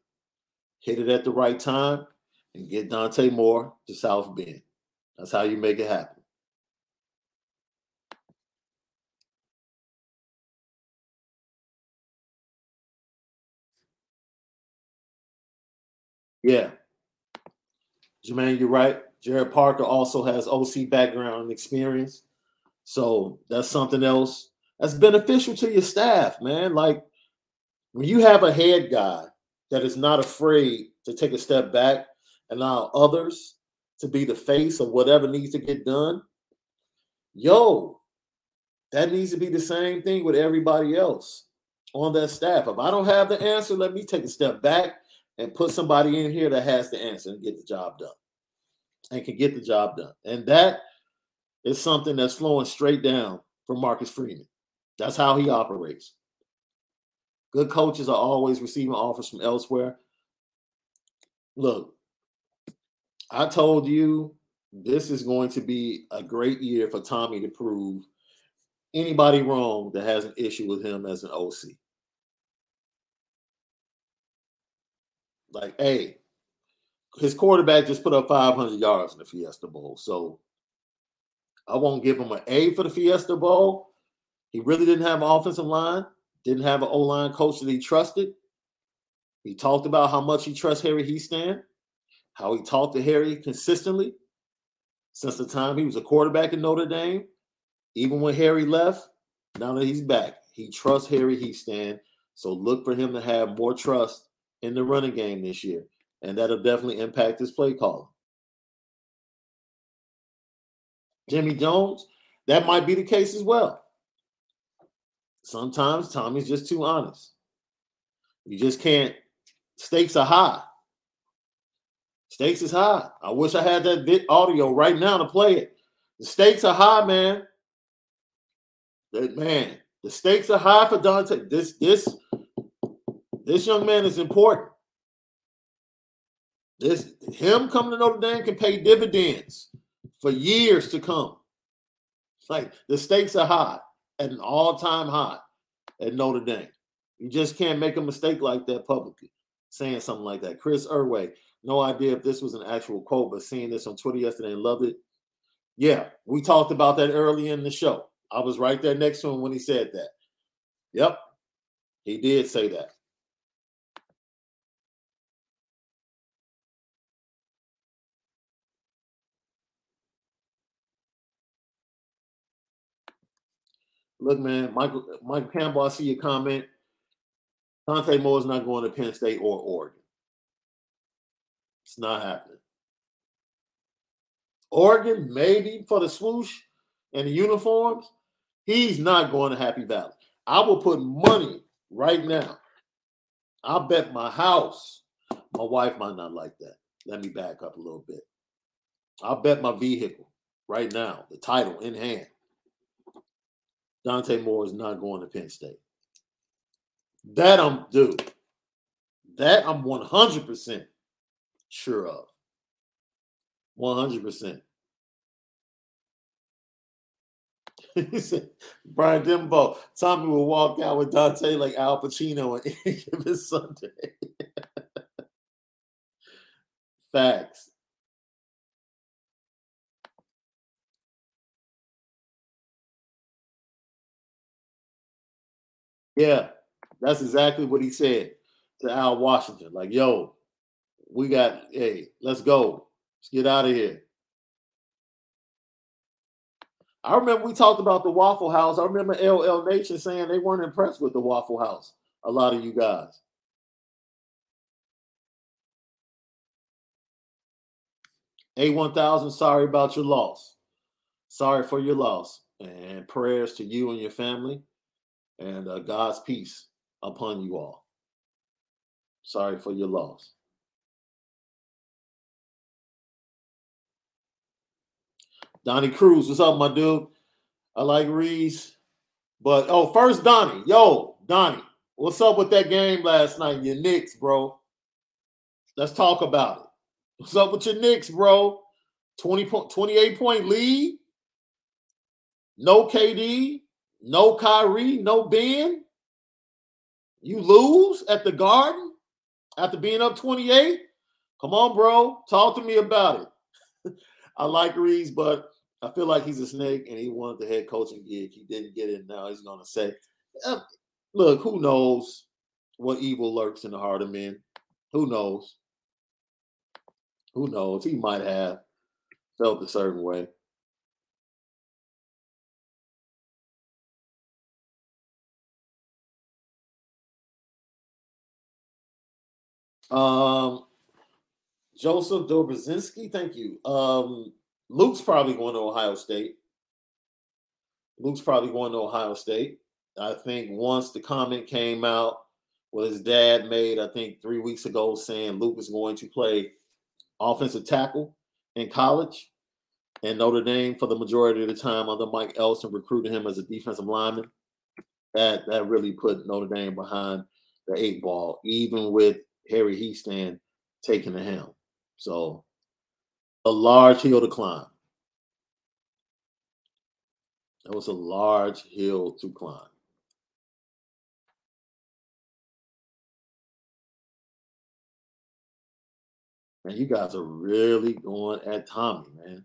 Hit it at the right time and get Dante Moore to South Bend. That's how you make it happen. Yeah. Jermaine, you're right. Gerad Parker also has OC background and experience. So that's something else that's beneficial to your staff, man. Like when you have a head guy that is not afraid to take a step back and allow others to be the face of whatever needs to get done, yo, that needs to be the same thing with everybody else on that staff. If I don't have the answer, let me take a step back and put somebody in here that has the answer and get the job done and can get the job done. And that is something that's flowing straight down from Marcus Freeman. That's how he operates. Good coaches are always receiving offers from elsewhere. Look, I told you this is going to be a great year for Tommy to prove anybody wrong that has an issue with him as an OC. Like, hey, his quarterback just put up 500 yards in the Fiesta Bowl. So I won't give him an A for the Fiesta Bowl. He really didn't have an offensive line, didn't have an O line coach that he trusted. He talked about how much he trusts Harry Hiestand, how he talked to Harry consistently since the time he was a quarterback in Notre Dame. Even when Harry left, now that he's back, he trusts Harry Hiestand. So look for him to have more trust in the running game this year and that'll definitely impact his play calling. Jimmy Jones, that might be the case as well. Sometimes Tommy's just too honest. You just can't. Stakes are high. Stakes is high. I wish I had that audio right now to play it. The stakes are high, man. That man, the stakes are high for Dante. This this this young man is important. This him coming to Notre Dame can pay dividends for years to come. It's Like the stakes are high at an all-time high at Notre Dame. You just can't make a mistake like that publicly, saying something like that. Chris Irway, no idea if this was an actual quote, but seeing this on Twitter yesterday and loved it. Yeah, we talked about that early in the show. I was right there next to him when he said that. Yep, he did say that. Look, man, Michael Michael Campbell, I see your comment. Dante Moore is not going to Penn State or Oregon. It's not happening. Oregon, maybe for the swoosh and the uniforms. He's not going to Happy Valley. I will put money right now. I'll bet my house. My wife might not like that. Let me back up a little bit. I'll bet my vehicle right now, the title in hand. Dante Moore is not going to Penn State. That I'm dude. That I'm 100% sure of. 100%. he said, Brian Dimbo, Tommy will walk out with Dante like Al Pacino and give his Sunday. Facts. Yeah, that's exactly what he said to Al Washington. Like, yo, we got, hey, let's go. Let's get out of here. I remember we talked about the Waffle House. I remember LL Nation saying they weren't impressed with the Waffle House. A lot of you guys. A1000, sorry about your loss. Sorry for your loss. And prayers to you and your family and uh, God's peace upon you all. Sorry for your loss. Donnie Cruz, what's up, my dude? I like Rees. But oh, first Donnie. Yo, Donnie, what's up with that game last night? Your Knicks, bro. Let's talk about it. What's up with your Knicks, bro? 20 point, 28 point lead. No KD, no Kyrie, no Ben. You lose at the Garden after being up 28. Come on, bro. Talk to me about it. I like Reeves, but I feel like he's a snake and he wanted the head coaching gig. He didn't get it. Now he's going to say, uh, look, who knows what evil lurks in the heart of men? Who knows? Who knows? He might have felt a certain way. Um, Joseph Dobrzinski, thank you. Um, Luke's probably going to Ohio State. Luke's probably going to Ohio State. I think once the comment came out, what his dad made, I think three weeks ago, saying Luke is going to play offensive tackle in college, and Notre Dame for the majority of the time under Mike Elston recruited him as a defensive lineman. That that really put Notre Dame behind the eight ball, even with Harry Hiestand taking the helm. So a large hill to climb. That was a large hill to climb. Man, you guys are really going at Tommy, man.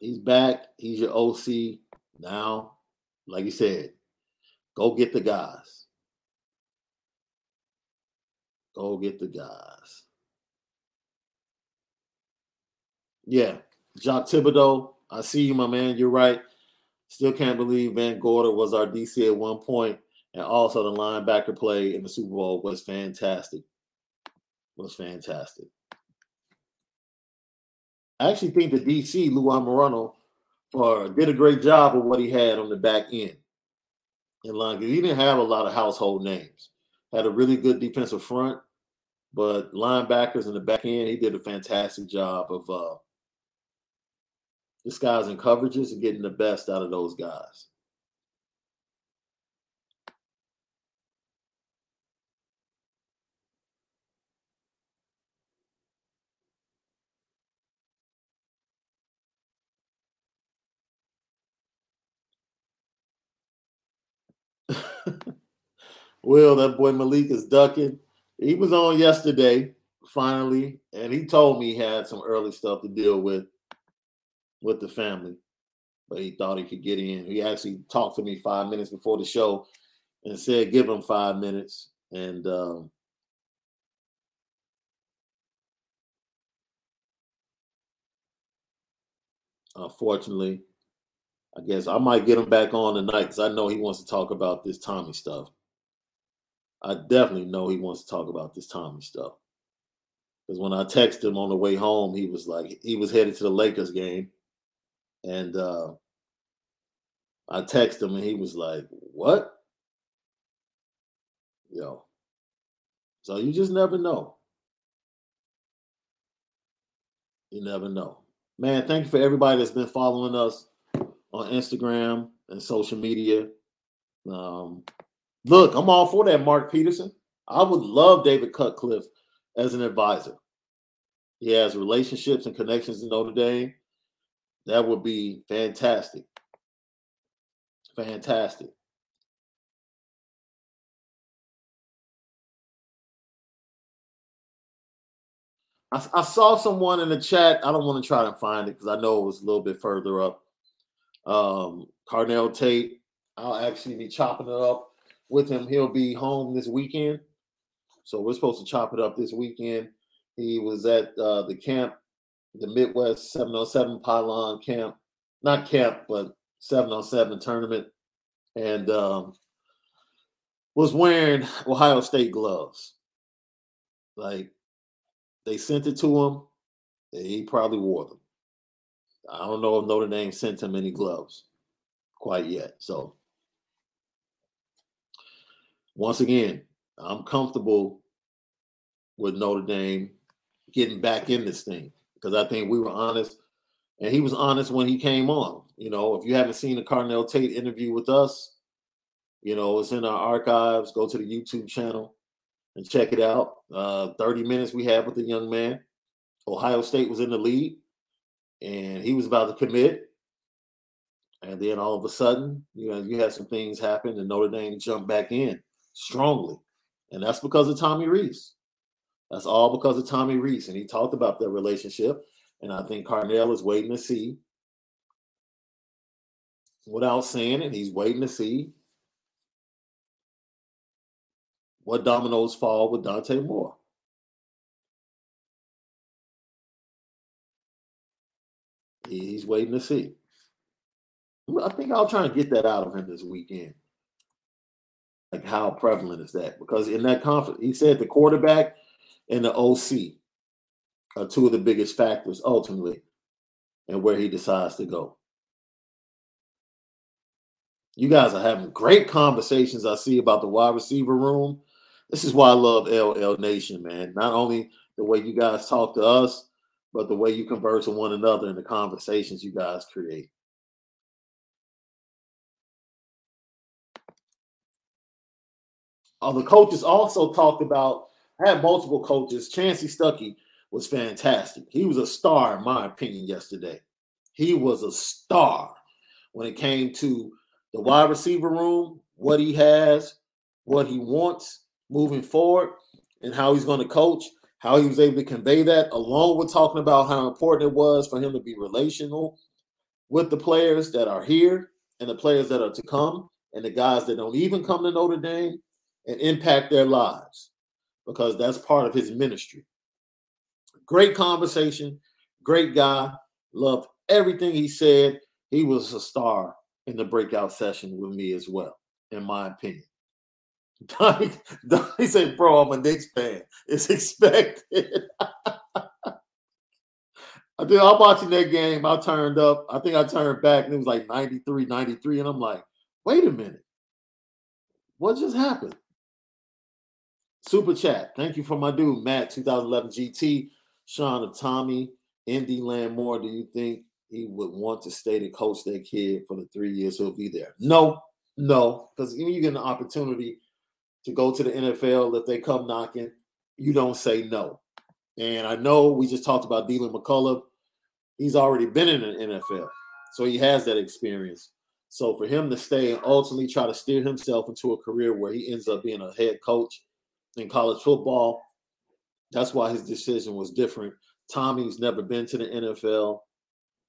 He's back. He's your OC now. Like you said, go get the guys. Go get the guys. Yeah, Jacques Thibodeau. I see you, my man. You're right. Still can't believe Van Gorder was our DC at one point, and also the linebacker play in the Super Bowl was fantastic. Was fantastic. I actually think the DC Lou Anarumo uh, did a great job of what he had on the back end in line he didn't have a lot of household names. Had a really good defensive front, but linebackers in the back end, he did a fantastic job of uh, disguising coverages and getting the best out of those guys. Will, that boy Malik is ducking. He was on yesterday, finally, and he told me he had some early stuff to deal with with the family, but he thought he could get in. He actually talked to me five minutes before the show and said, "Give him five minutes." And um, unfortunately, I guess I might get him back on tonight because I know he wants to talk about this Tommy stuff. I definitely know he wants to talk about this Tommy stuff. Because when I texted him on the way home, he was like, he was headed to the Lakers game. And uh, I texted him and he was like, What? Yo. So you just never know. You never know. Man, thank you for everybody that's been following us on Instagram and social media. Um, look, I'm all for that, Mark Peterson. I would love David Cutcliffe as an advisor. He has relationships and connections in Notre Dame. That would be fantastic. Fantastic. I, I, saw someone in the chat. I don't want to try to find it because I know it was a little bit further up. Um, Carnell Tate, I'll actually be chopping it up with him. He'll be home this weekend. So we're supposed to chop it up this weekend. He was at uh, the camp the Midwest 707 Pylon camp, not camp, but 707 tournament, and um, was wearing Ohio State gloves. Like they sent it to him, he probably wore them. I don't know if Notre Dame sent him any gloves quite yet. So once again, I'm comfortable with Notre Dame getting back in this thing because I think we were honest, and he was honest when he came on. You know, if you haven't seen the Carnell Tate interview with us, you know it's in our archives. Go to the YouTube channel and check it out. Uh, 30 minutes we had with the young man. Ohio State was in the lead, and he was about to commit. And then all of a sudden, you know, you had some things happen, and Notre Dame jumped back in strongly. And that's because of Tommy Rees. That's all because of Tommy Rees, And he talked about their relationship. And I think Carnell is waiting to see, without saying it, he's waiting to see what dominoes fall with Dante Moore. He's waiting to see. I think I'll try and get that out of him this weekend. Like how prevalent is that? Because in that conference, he said the quarterback and the OC are two of the biggest factors ultimately and where he decides to go. You guys are having great conversations. I see about the wide receiver room. This is why I love LL Nation, man. Not only the way you guys talk to us, but the way you converse with one another and the conversations you guys create. Uh, the coaches also talked about, I had multiple coaches. Chansi Stuckey was fantastic. He was a star, in my opinion, yesterday. He was a star when it came to the wide receiver room, what he has, what he wants moving forward, and how he's going to coach, how he was able to convey that, along with talking about how important it was for him to be relational with the players that are here and the players that are to come, and the guys that don't even come to Notre Dame and impact their lives because that's part of his ministry. Great conversation, great guy. Loved everything he said. He was a star in the breakout session with me as well, in my opinion. Donnie, Donnie said, Bro, I'm a Knicks fan. It's expected. I think I'm watching that game. I turned up. I think I turned back and it was like 93, 93. And I'm like, wait a minute. What just happened? Super chat. Thank you for my dude, Matt, 2011 GT. Sean of Tommy, Indy Landmore. Do you think he would want to stay to coach that kid for the three years he'll be there? No, no, because you get an opportunity to go to the NFL, if they come knocking, you don't say no. And I know we just talked about Deland McCullough. He's already been in the NFL, so he has that experience. So for him to stay and ultimately try to steer himself into a career where he ends up being a head coach in college football. That's why his decision was different. Tommy's never been to the NFL.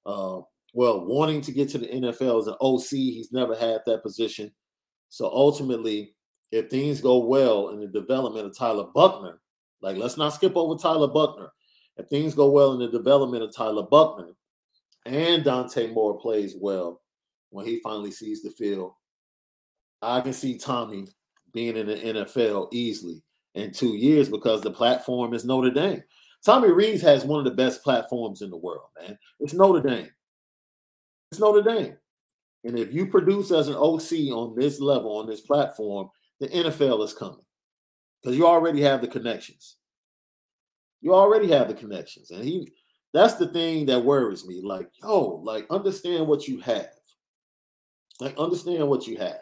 Uh, well, wanting to get to the NFL as an OC, he's never had that position. So ultimately, if things go well in the development of Tyler Buckner, like let's not skip over Tyler Buckner. If things go well in the development of Tyler Buckner and Dante Moore plays well when he finally sees the field, I can see Tommy being in the NFL easily in two years because the platform is Notre Dame. Tommy Rees has one of the best platforms in the world, man. It's Notre Dame. It's Notre Dame. And if you produce as an OC on this level, on this platform, the NFL is coming because you already have the connections. You already have the connections. And he, that's the thing that worries me. Like, yo, like understand what you have. Like, understand what you have.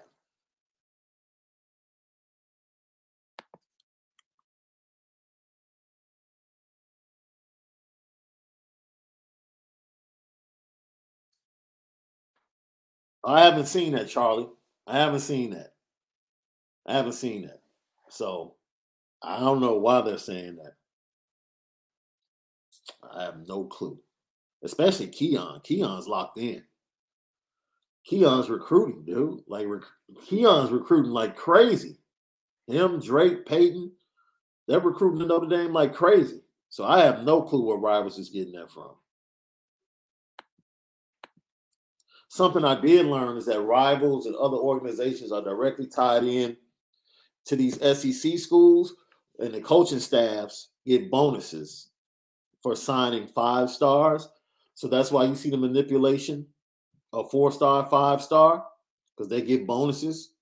I haven't seen that, Charlie. I haven't seen that. I haven't seen that. So I don't know why they're saying that. I have no clue. Especially Keon. Keon's locked in. Keon's recruiting, dude. Like rec- Keon's recruiting like crazy. Him, Drake, Peyton, they're recruiting another name like crazy. So I have no clue where Rivals is getting that from. Something I did learn is that Rivals and other organizations are directly tied in to these SEC schools, and the coaching staffs get bonuses for signing five stars. So that's why you see the manipulation of four star, five star, because they get bonuses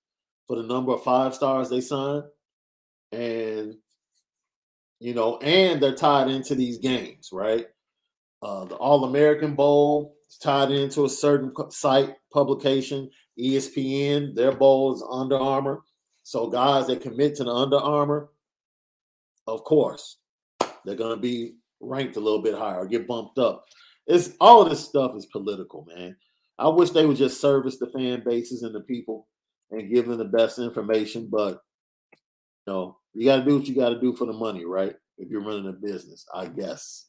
for the number of five stars they sign. And, you know, and they're tied into these games, right? Uh, the All American Bowl is tied into a certain site publication, ESPN, their bowl is Under Armour. So guys that commit to the Under Armour, of course, they're going to be ranked a little bit higher or get bumped up. It's all this stuff is political, man. I wish they would just service the fan bases and the people and give them the best information, but you know, you got to do what you got to do for the money, right? If you're running a business, I guess.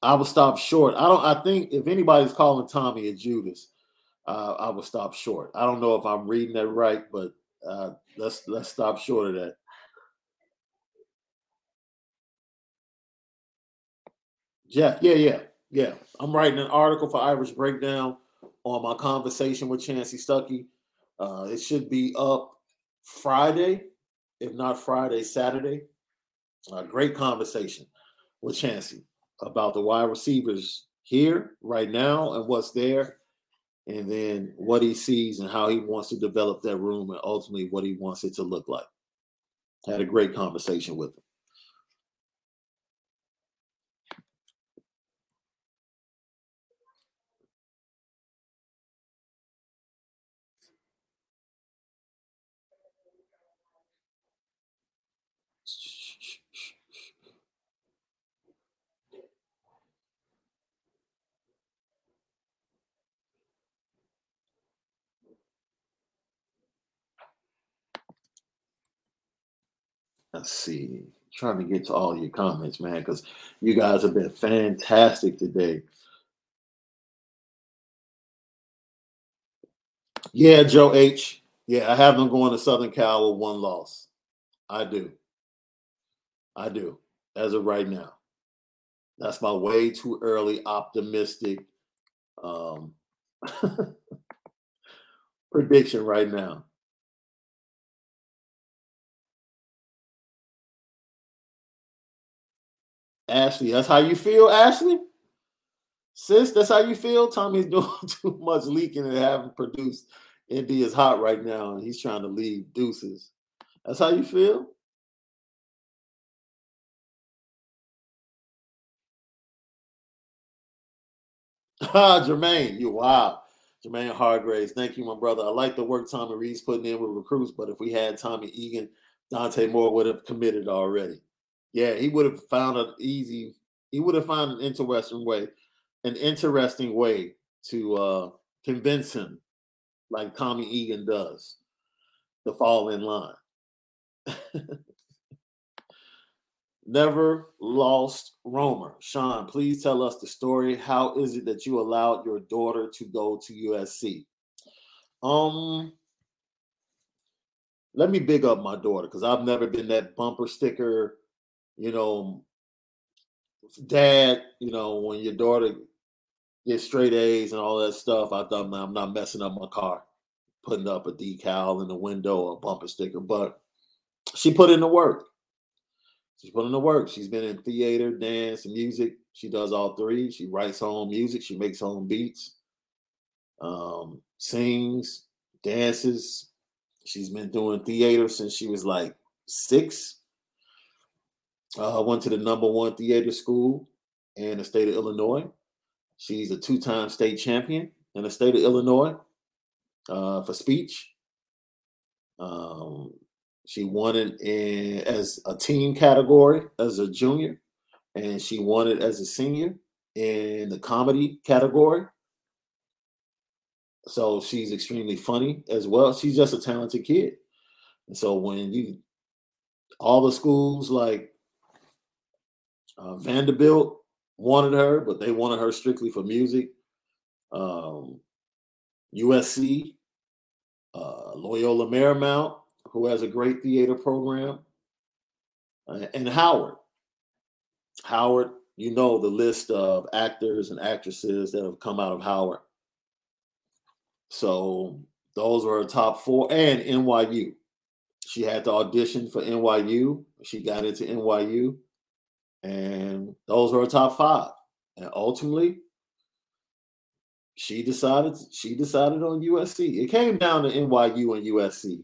I will stop short. I don't. I think if anybody's calling Tommy a Judas, uh, I would stop short. I don't know if I'm reading that right, but uh, let's let's stop short of that. Jeff, yeah, yeah, yeah. I'm writing an article for Irish Breakdown on my conversation with Chansi Stuckey. Uh, it should be up Friday, if not Friday, Saturday. A great conversation with Chansi about the wide receivers here right now and what's there, and then what he sees and how he wants to develop that room and ultimately what he wants it to look like. Had a great conversation with him. Let's see. Trying to get to all your comments, man, because you guys have been fantastic today. Yeah, Joe H. Yeah, I have them going to Southern Cal with one loss. I do. I do, as of right now. That's my way too early optimistic um, prediction right now. Ashley, that's how you feel, Ashley? Sis, that's how you feel? Tommy's doing too much leaking and haven't produced. Indy is hot right now, and he's trying to leave deuces. That's how you feel? Ah, Jermaine, you wow. Jermaine Hargraves, thank you, my brother. I like the work Tommy Reed's putting in with recruits, but if we had Tommy Egan, Dante Moore would have committed already. Yeah, he would have found an easy, he would have found an interesting way, an interesting way to uh, convince him, like Tommy Egan does, to fall in line. Never lost Romer. Sean, please tell us the story. How is it that you allowed your daughter to go to USC? Um, let me big up my daughter because I've never been that bumper sticker you know, dad, you know, when your daughter gets straight A's and all that stuff, I thought I'm not messing up my car, putting up a decal in the window or a bumper sticker, but she put in the work. She's put in the work. She's been in theater, dance, music. She does all three. She writes her own music. She makes her own beats, um, sings, dances. She's been doing theater since she was like six. Uh, went to the number one theater school in the state of Illinois. She's a two-time state champion in the state of Illinois uh, for speech. Um, she won it in, as a team category as a junior, and she won it as a senior in the comedy category. So she's extremely funny as well. She's just a talented kid. And so when you all the schools like uh, Vanderbilt wanted her, but they wanted her strictly for music. Um, USC, uh, Loyola Marymount, who has a great theater program, uh, and Howard. Howard you know the list of actors and actresses that have come out of Howard. So those were her top four, and NYU. She had to audition for NYU. She got into NYU, and those were her top five. And ultimately, she decided she decided on USC. It came down to NYU and USC,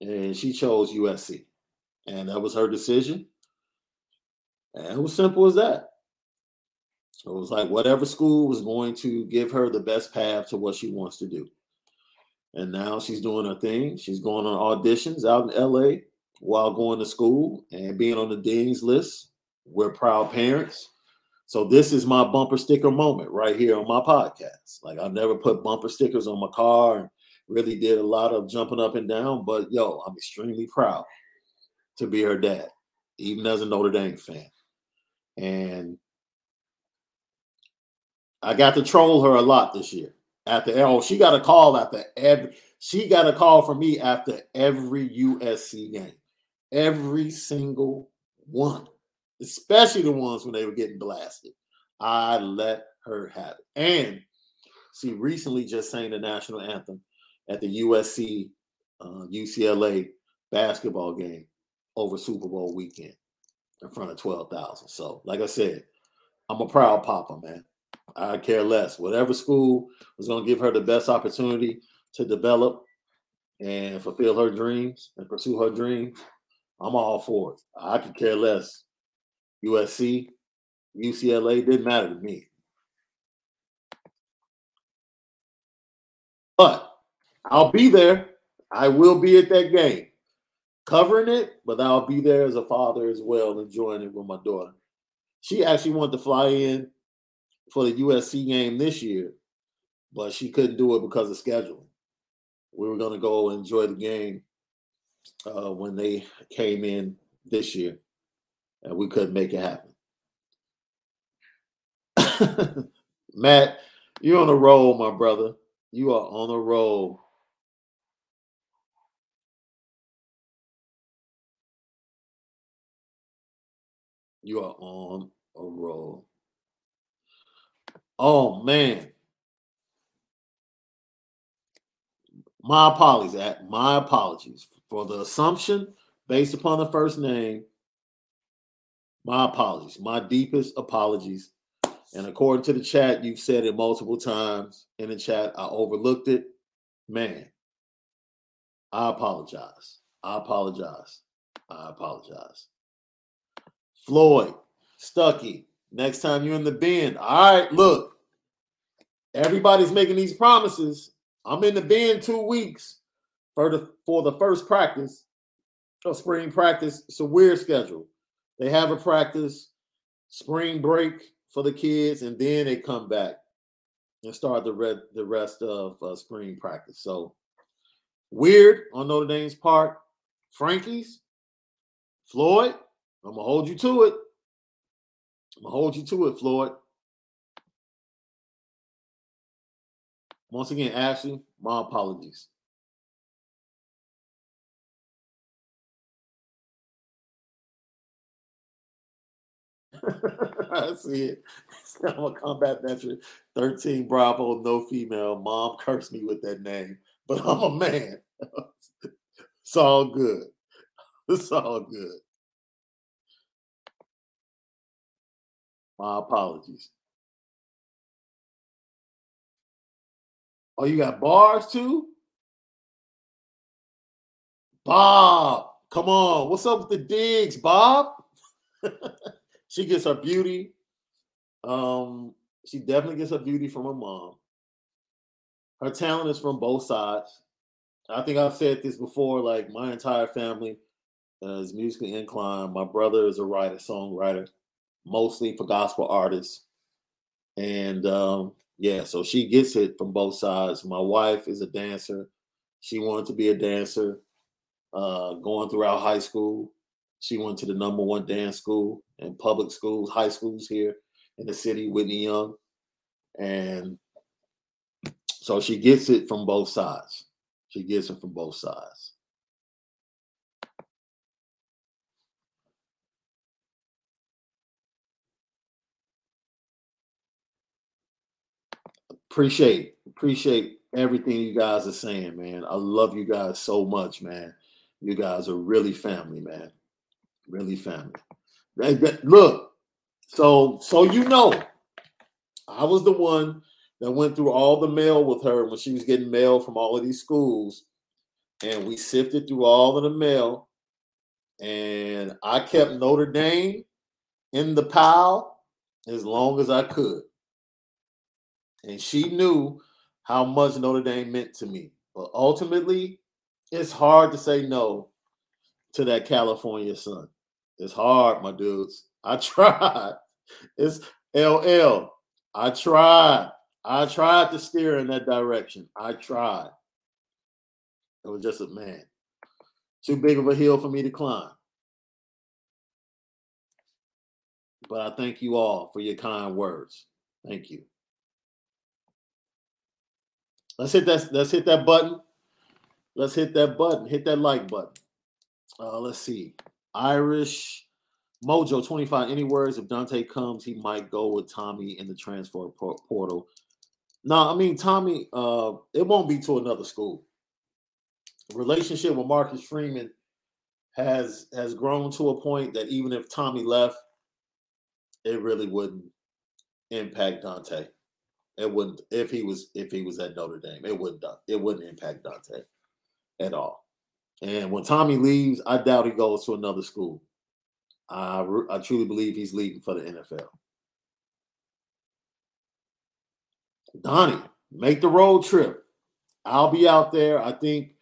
and she chose USC, and that was her decision. And it was simple as that. It was like whatever school was going to give her the best path to what she wants to do. And now she's doing her thing. She's going on auditions out in LA while going to school and being on the Dean's list. We're proud parents. So this is my bumper sticker moment right here on my podcast. Like I've never put bumper stickers on my car and really did a lot of jumping up and down, but yo, I'm extremely proud to be her dad, even as a Notre Dame fan. And I got to troll her a lot this year. After oh, she got a call after every she got a call from me after every USC game. Every single one, especially the ones when they were getting blasted. I let her have it. And she recently just sang the national anthem at the USC uh, UCLA basketball game over Super Bowl weekend in front of 12,000. So, like I said, I'm a proud papa, man. I care less. Whatever school was going to give her the best opportunity to develop and fulfill her dreams and pursue her dreams, I'm all for it. I could care less. USC, UCLA didn't matter to me. But I'll be there. I will be at that game covering it, but I'll be there as a father as well, enjoying it with my daughter. She actually wanted to fly in for the USC game this year, but she couldn't do it because of scheduling. We were going to go enjoy the game uh, when they came in this year, and we couldn't make it happen. Matt, you're on a roll, my brother. You are on a roll. You are on a roll. Oh man. My apologies. My apologies for the assumption based upon the first name. My apologies. My deepest apologies. And according to the chat, you've said it multiple times in the chat. I overlooked it. Man, I apologize. I apologize. I apologize. Floyd, Stucky, next time you're in the bend. All right, look, everybody's making these promises. I'm in the bend two weeks for the for the first practice of spring practice. It's a weird schedule. They have a practice, spring break for the kids, and then they come back and start the red the rest of uh, spring practice. So weird on Notre Dame's part. Frankie's, Floyd, I'm gonna hold you to it. I'm gonna hold you to it, Floyd. Once again, Ashley, my apologies. I see it. I'm a combat veteran, 13 Bravo, no female. Mom cursed me with that name, but I'm a man. it's all good. It's all good. My apologies. Oh, you got bars too? Bob, come on. What's up with the digs, Bob? she gets her beauty. Um, she definitely gets her beauty from her mom. Her talent is from both sides. I think I've said this before. Like my entire family uh, is musically inclined. My brother is a writer, songwriter mostly for gospel artists. And um, yeah, so she gets it from both sides. My wife is a dancer. She wanted to be a dancer. Uh, going throughout high school, she went to the number one dance school and public schools, high schools here in the city, Whitney Young. And so she gets it from both sides. She gets it from both sides. Appreciate, appreciate everything you guys are saying, man. I love you guys so much, man. You guys are really family, man. Really family. Look, so so you know, I was the one that went through all the mail with her when she was getting mail from all of these schools, and we sifted through all of the mail, and I kept Notre Dame in the pile as long as I could. And she knew how much Notre Dame meant to me. But ultimately, it's hard to say no to that California sun. It's hard, my dudes. I tried. It's LL. I tried. I tried to steer in that direction. I tried. It was just a man. Too big of a hill for me to climb. But I thank you all for your kind words. Thank you. Let's hit that. Let's hit that button. Let's hit that button. Hit that like button. Uh, let's see. Irish Mojo 25. Any words if Dante comes, he might go with Tommy in the transfer portal. No, I mean Tommy. Uh, it won't be to another school. Relationship with Marcus Freeman has has grown to a point that even if Tommy left, it really wouldn't impact Dante. It wouldn't if he was if he was at Notre Dame. It wouldn't it wouldn't impact Dante at all. And when Tommy leaves, I doubt he goes to another school. I I truly believe he's leaving for the NFL. Donnie, make the road trip. I'll be out there. I think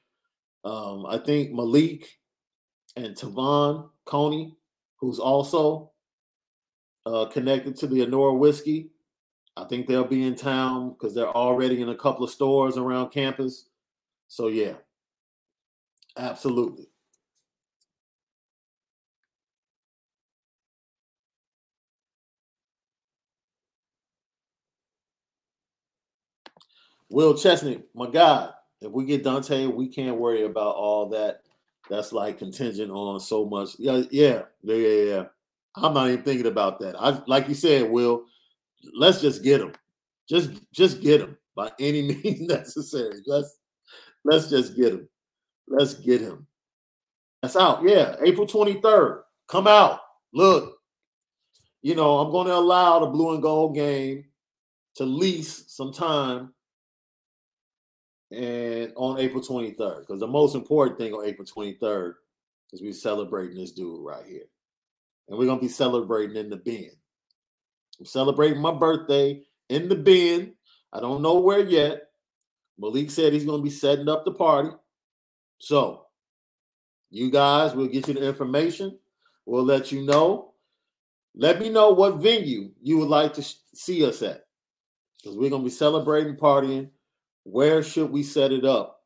um, I think Malik and Tavon Coney, who's also uh, connected to the Anora whiskey. I think they'll be in town because they're already in a couple of stores around campus. So yeah, absolutely. Will Chestnut, my God, if we get Dante, we can't worry about all that. That's like contingent on so much. Yeah, yeah, yeah, yeah. I'm not even thinking about that. I like you said, Will. Let's just get him. Just just get him by any means necessary. Let's let's just get him. Let's get him. That's out. Yeah, April 23rd. Come out. Look. You know, I'm going to allow the blue and gold game to lease some time and on April 23rd. Because the most important thing on April 23rd is we celebrating this dude right here and we're gonna be celebrating in the Bend. I'm celebrating my birthday in the Bend. I don't know where yet. Malik said he's gonna be setting up the party. So, you guys, we'll get you the information. We'll let you know. Let me know what venue you would like to see us at, because we're gonna be celebrating, partying. Where should we set it up?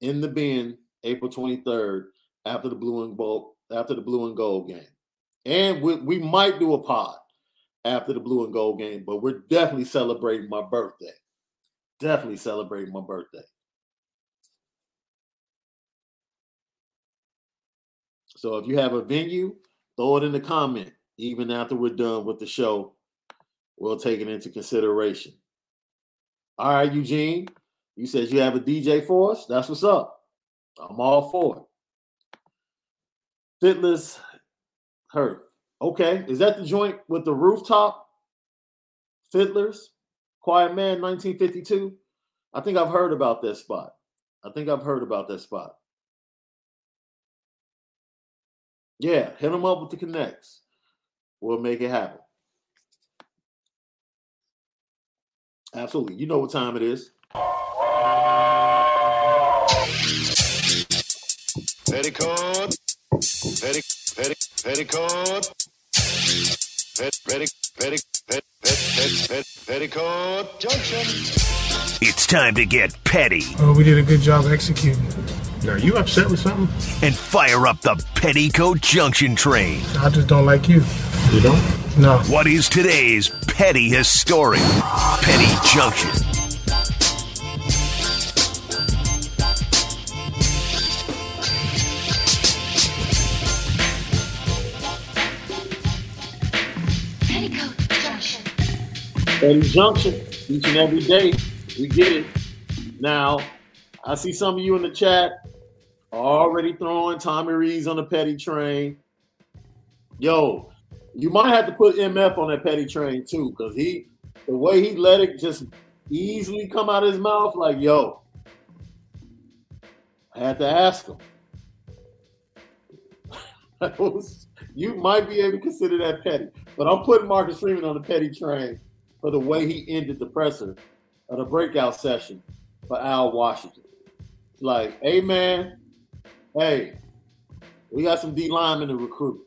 In the Bend, April 23rd, after the blue and gold, after the blue and gold game. And we, we might do a pod after the blue and gold game, but we're definitely celebrating my birthday. Definitely celebrating my birthday. So if you have a venue, throw it in the comment. Even after we're done with the show, we'll take it into consideration. All right, Eugene, you said you have a DJ for us. That's what's up. I'm all for it. Fitless Hurt. Okay. Is that the joint with the rooftop? Fiddlers? Quiet Man 1952? I think I've heard about that spot. I think I've heard about that spot. Yeah, hit them up with the connects. We'll make it happen. Absolutely. You know what time it is. Petticoat. Petticoat. Petty, petticoat. Pet, petty, petty, pet, pet, pet, pet, petticoat junction. It's time to get petty. Oh, we did a good job executing. Are you upset with something? And fire up the Petticoat Junction train. I just don't like you. You don't? No. What is today's petty historic? Petty Junction. Petty Junction. each and every day. We get it. Now, I see some of you in the chat already throwing Tommy Rees on the petty train. Yo, you might have to put MF on that petty train too, because he the way he let it just easily come out of his mouth, like, yo, I had to ask him. you might be able to consider that petty, but I'm putting Marcus Freeman on the petty train for the way he ended the presser of the breakout session for Al Washington. Like, hey man, hey, we got some D linemen to recruit.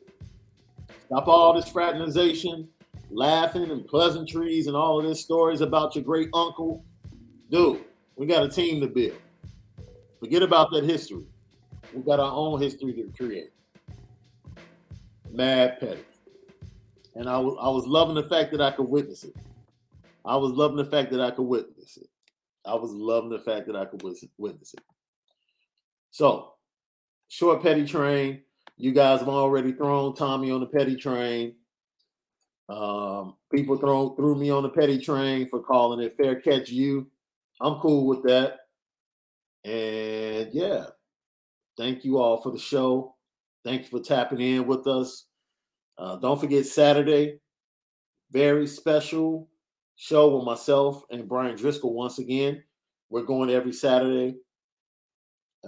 Stop all this fraternization, laughing and pleasantries and all of this stories about your great uncle. Dude, we got a team to build. Forget about that history. We got our own history to create. Mad petty. And I I was loving the fact that I could witness it. I was loving the fact that I could witness it. I was loving the fact that I could witness it. So, short petty train. You guys have already thrown Tommy on the petty train. Um, people throw threw me on the petty train for calling it fair catch you. I'm cool with that. And yeah, thank you all for the show. Thank you for tapping in with us. Uh, don't forget Saturday, very special show with myself and Bryan Driskell once again. We're going every Saturday.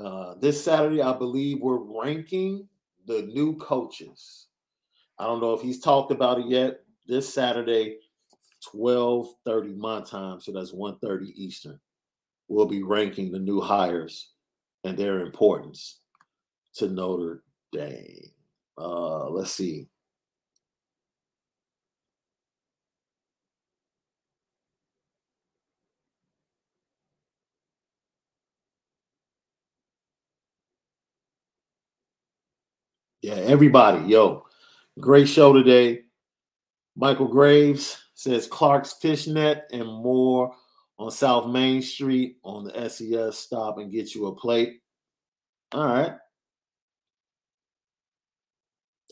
Uh, this Saturday, I believe we're ranking the new coaches. I don't know if he's talked about it yet. This Saturday, 12:30 my time, so that's 1:30 Eastern. We'll be ranking the new hires and their importance to Notre Dame. Uh, let's see. Yeah, everybody, yo, great show today. Michael Graves says Clark's Fishnet and more on South Main Street on the SES. Stop and get you a plate. All right.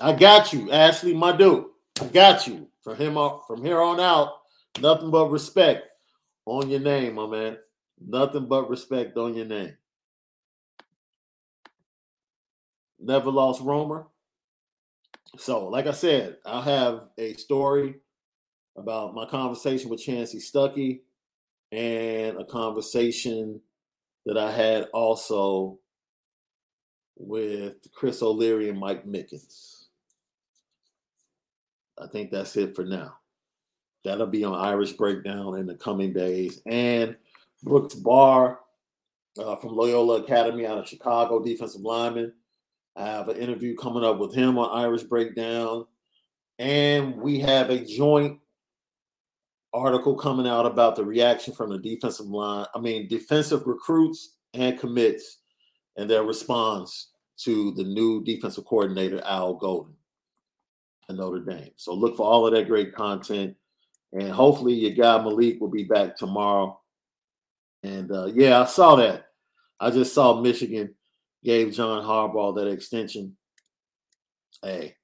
I got you, Ashley, my dude. I got you. From him from here on out, nothing but respect on your name, my man. Nothing but respect on your name. Never lost Romer. So, like I said, I'll have a story about my conversation with Chansi Stuckey and a conversation that I had also with Chris O'Leary and Mike Mickens. I think that's it for now. That'll be on Irish Breakdown in the coming days. And Brooks Bahr uh, from Loyola Academy out of Chicago, defensive lineman. I have an interview coming up with him on Irish Breakdown. And we have a joint article coming out about the reaction from the defensive line, I mean, defensive recruits and commits and their response to the new defensive coordinator, Al Golden, at Notre Dame. So look for all of that great content. And hopefully, your guy Malik will be back tomorrow. And uh, yeah, I saw that. I just saw Michigan gave John Harbaugh that extension. Hey,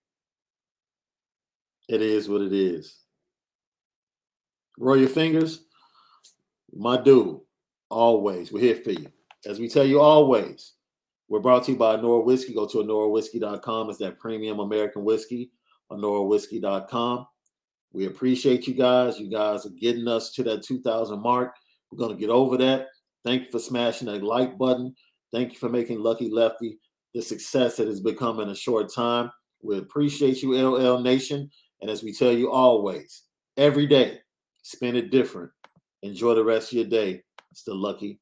it is what it is. Roll your fingers. My dude, always, we're here for you. As we tell you always, we're brought to you by Nora Whiskey. Go to AnoraWhiskey.com. It's that premium American whiskey, AnoraWhiskey.com. We appreciate you guys. You guys are getting us to that 2,000 mark. We're going to get over that. Thank you for smashing that like button. Thank you for making Lucky Lefty the success it has become in a short time. We appreciate you, LL Nation. And as we tell you always, every day, spend it different. Enjoy the rest of your day. It's the Lucky